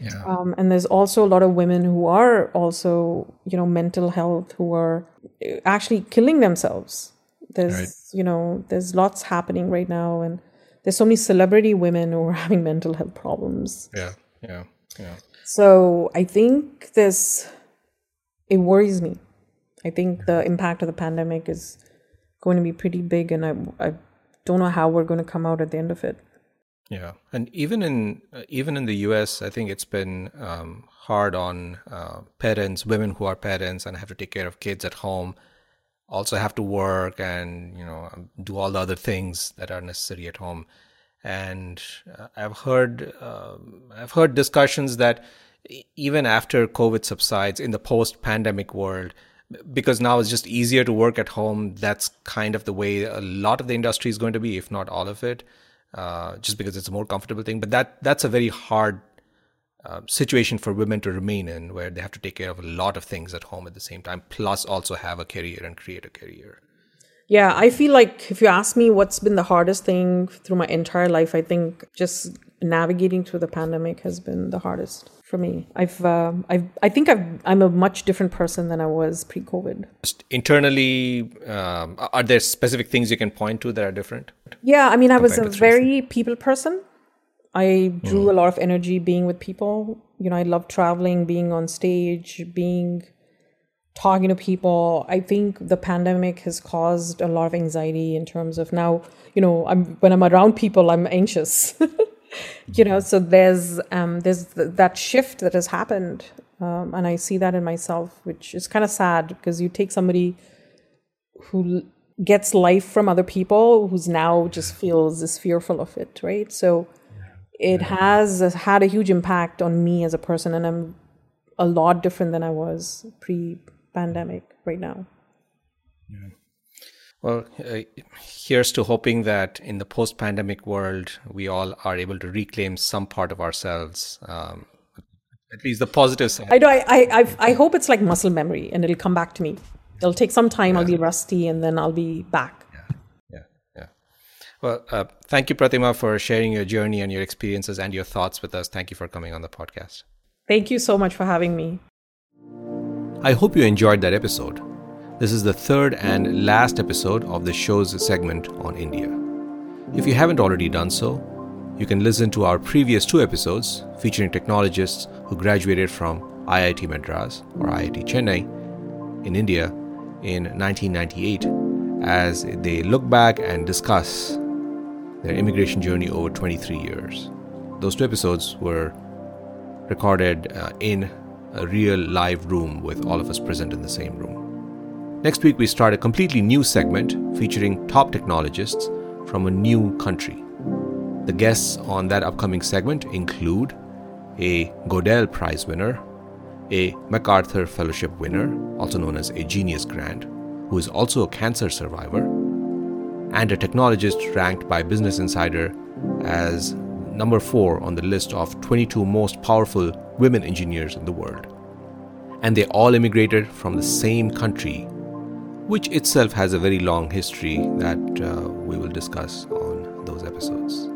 yeah. Um, and there's also a lot of women who are also you know mental health who are actually killing themselves there's right. you know there's lots happening right now and there's so many celebrity women who are having mental health problems. Yeah yeah yeah. So i think this it worries me. I think the impact of the pandemic is going to be pretty big and i i don't know how we're going to come out at the end of it. Yeah and even in uh, even in the us i think it's been um, hard on uh, parents women who are parents and have to take care of kids at home also have to work and you know do all the other things that are necessary at home. And uh, i've heard uh, i've heard discussions that even after covid subsides in the post pandemic world because now it's just easier to work at home that's kind of the way a lot of the industry is going to be if not all of it uh, just because it's a more comfortable thing. But that that's a very hard uh, situation for women to remain in where they have to take care of a lot of things at home at the same time plus also have a career and create a career. Yeah i feel like if you ask me what's been the hardest thing through my entire life i think just navigating through the pandemic has been the hardest for me. I've uh, i've i think i've i'm a much different person than i was pre-covid. Just internally um, are there specific things you can point to that are different? Yeah i mean i was a very people person I drew mm. a lot of energy being with people. You know, I love traveling, being on stage, being talking to people. I think the pandemic has caused a lot of anxiety in terms of now, you know, I'm when I'm around people, I'm anxious. you know, so there's um, there's th- that shift that has happened, um, and I see that in myself, which is kind of sad because you take somebody who gets life from other people who's now just feels is fearful of it, right? So it has had a huge impact on me as a person, and I'm a lot different than I was pre pandemic right now. Yeah. Well, uh, here's to hoping that in the post pandemic world, we all are able to reclaim some part of ourselves. Um, at least the positive side. I know. I, I, I hope it's like muscle memory and it'll come back to me. It'll take some time. Yeah. I'll be rusty and then I'll be back. Well, uh, thank you, Pratima, for sharing your journey and your experiences and your thoughts with us. Thank you for coming on the podcast. Thank you so much for having me. I hope you enjoyed that episode. This is the third and last episode of the show's segment on India. If you haven't already done so, you can listen to our previous two episodes featuring technologists who graduated from IIT Madras or IIT Chennai in India in 1998 as they look back and discuss their immigration journey over 23 years. Those two episodes were recorded uh, in a real live room with all of us present in the same room. Next week, we start a completely new segment featuring top technologists from a new country. The guests on that upcoming segment include a Godel Prize winner, a MacArthur Fellowship winner, also known as a Genius Grant, who is also a cancer survivor, and a technologist ranked by Business Insider as number 4 on the list of 22 most powerful women engineers in the world. And they all immigrated from the same country, which itself has a very long history that uh, we will discuss on those episodes.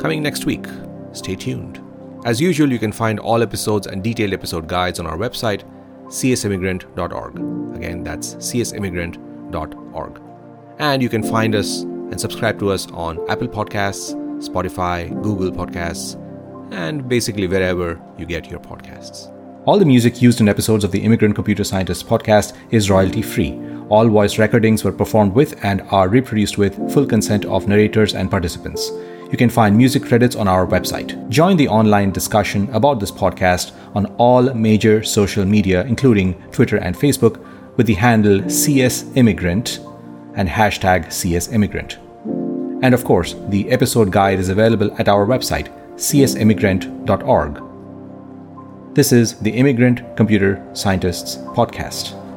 Coming next week, stay tuned. As usual, you can find all episodes and detailed episode guides on our website, csimmigrant.org. Again, that's csimmigrant.org. And you can find us and subscribe to us on Apple Podcasts, Spotify, Google Podcasts, and basically wherever you get your podcasts. All the music used in episodes of the Immigrant Computer Scientist podcast is royalty free. All voice recordings were performed with and are reproduced with full consent of narrators and participants. You can find music credits on our website. Join the online discussion about this podcast on all major social media, including Twitter and Facebook, with the handle CSImmigrant and hashtag CSImmigrant. And of course, the episode guide is available at our website, csimmigrant.org. This is the Immigrant Computer Scientists Podcast.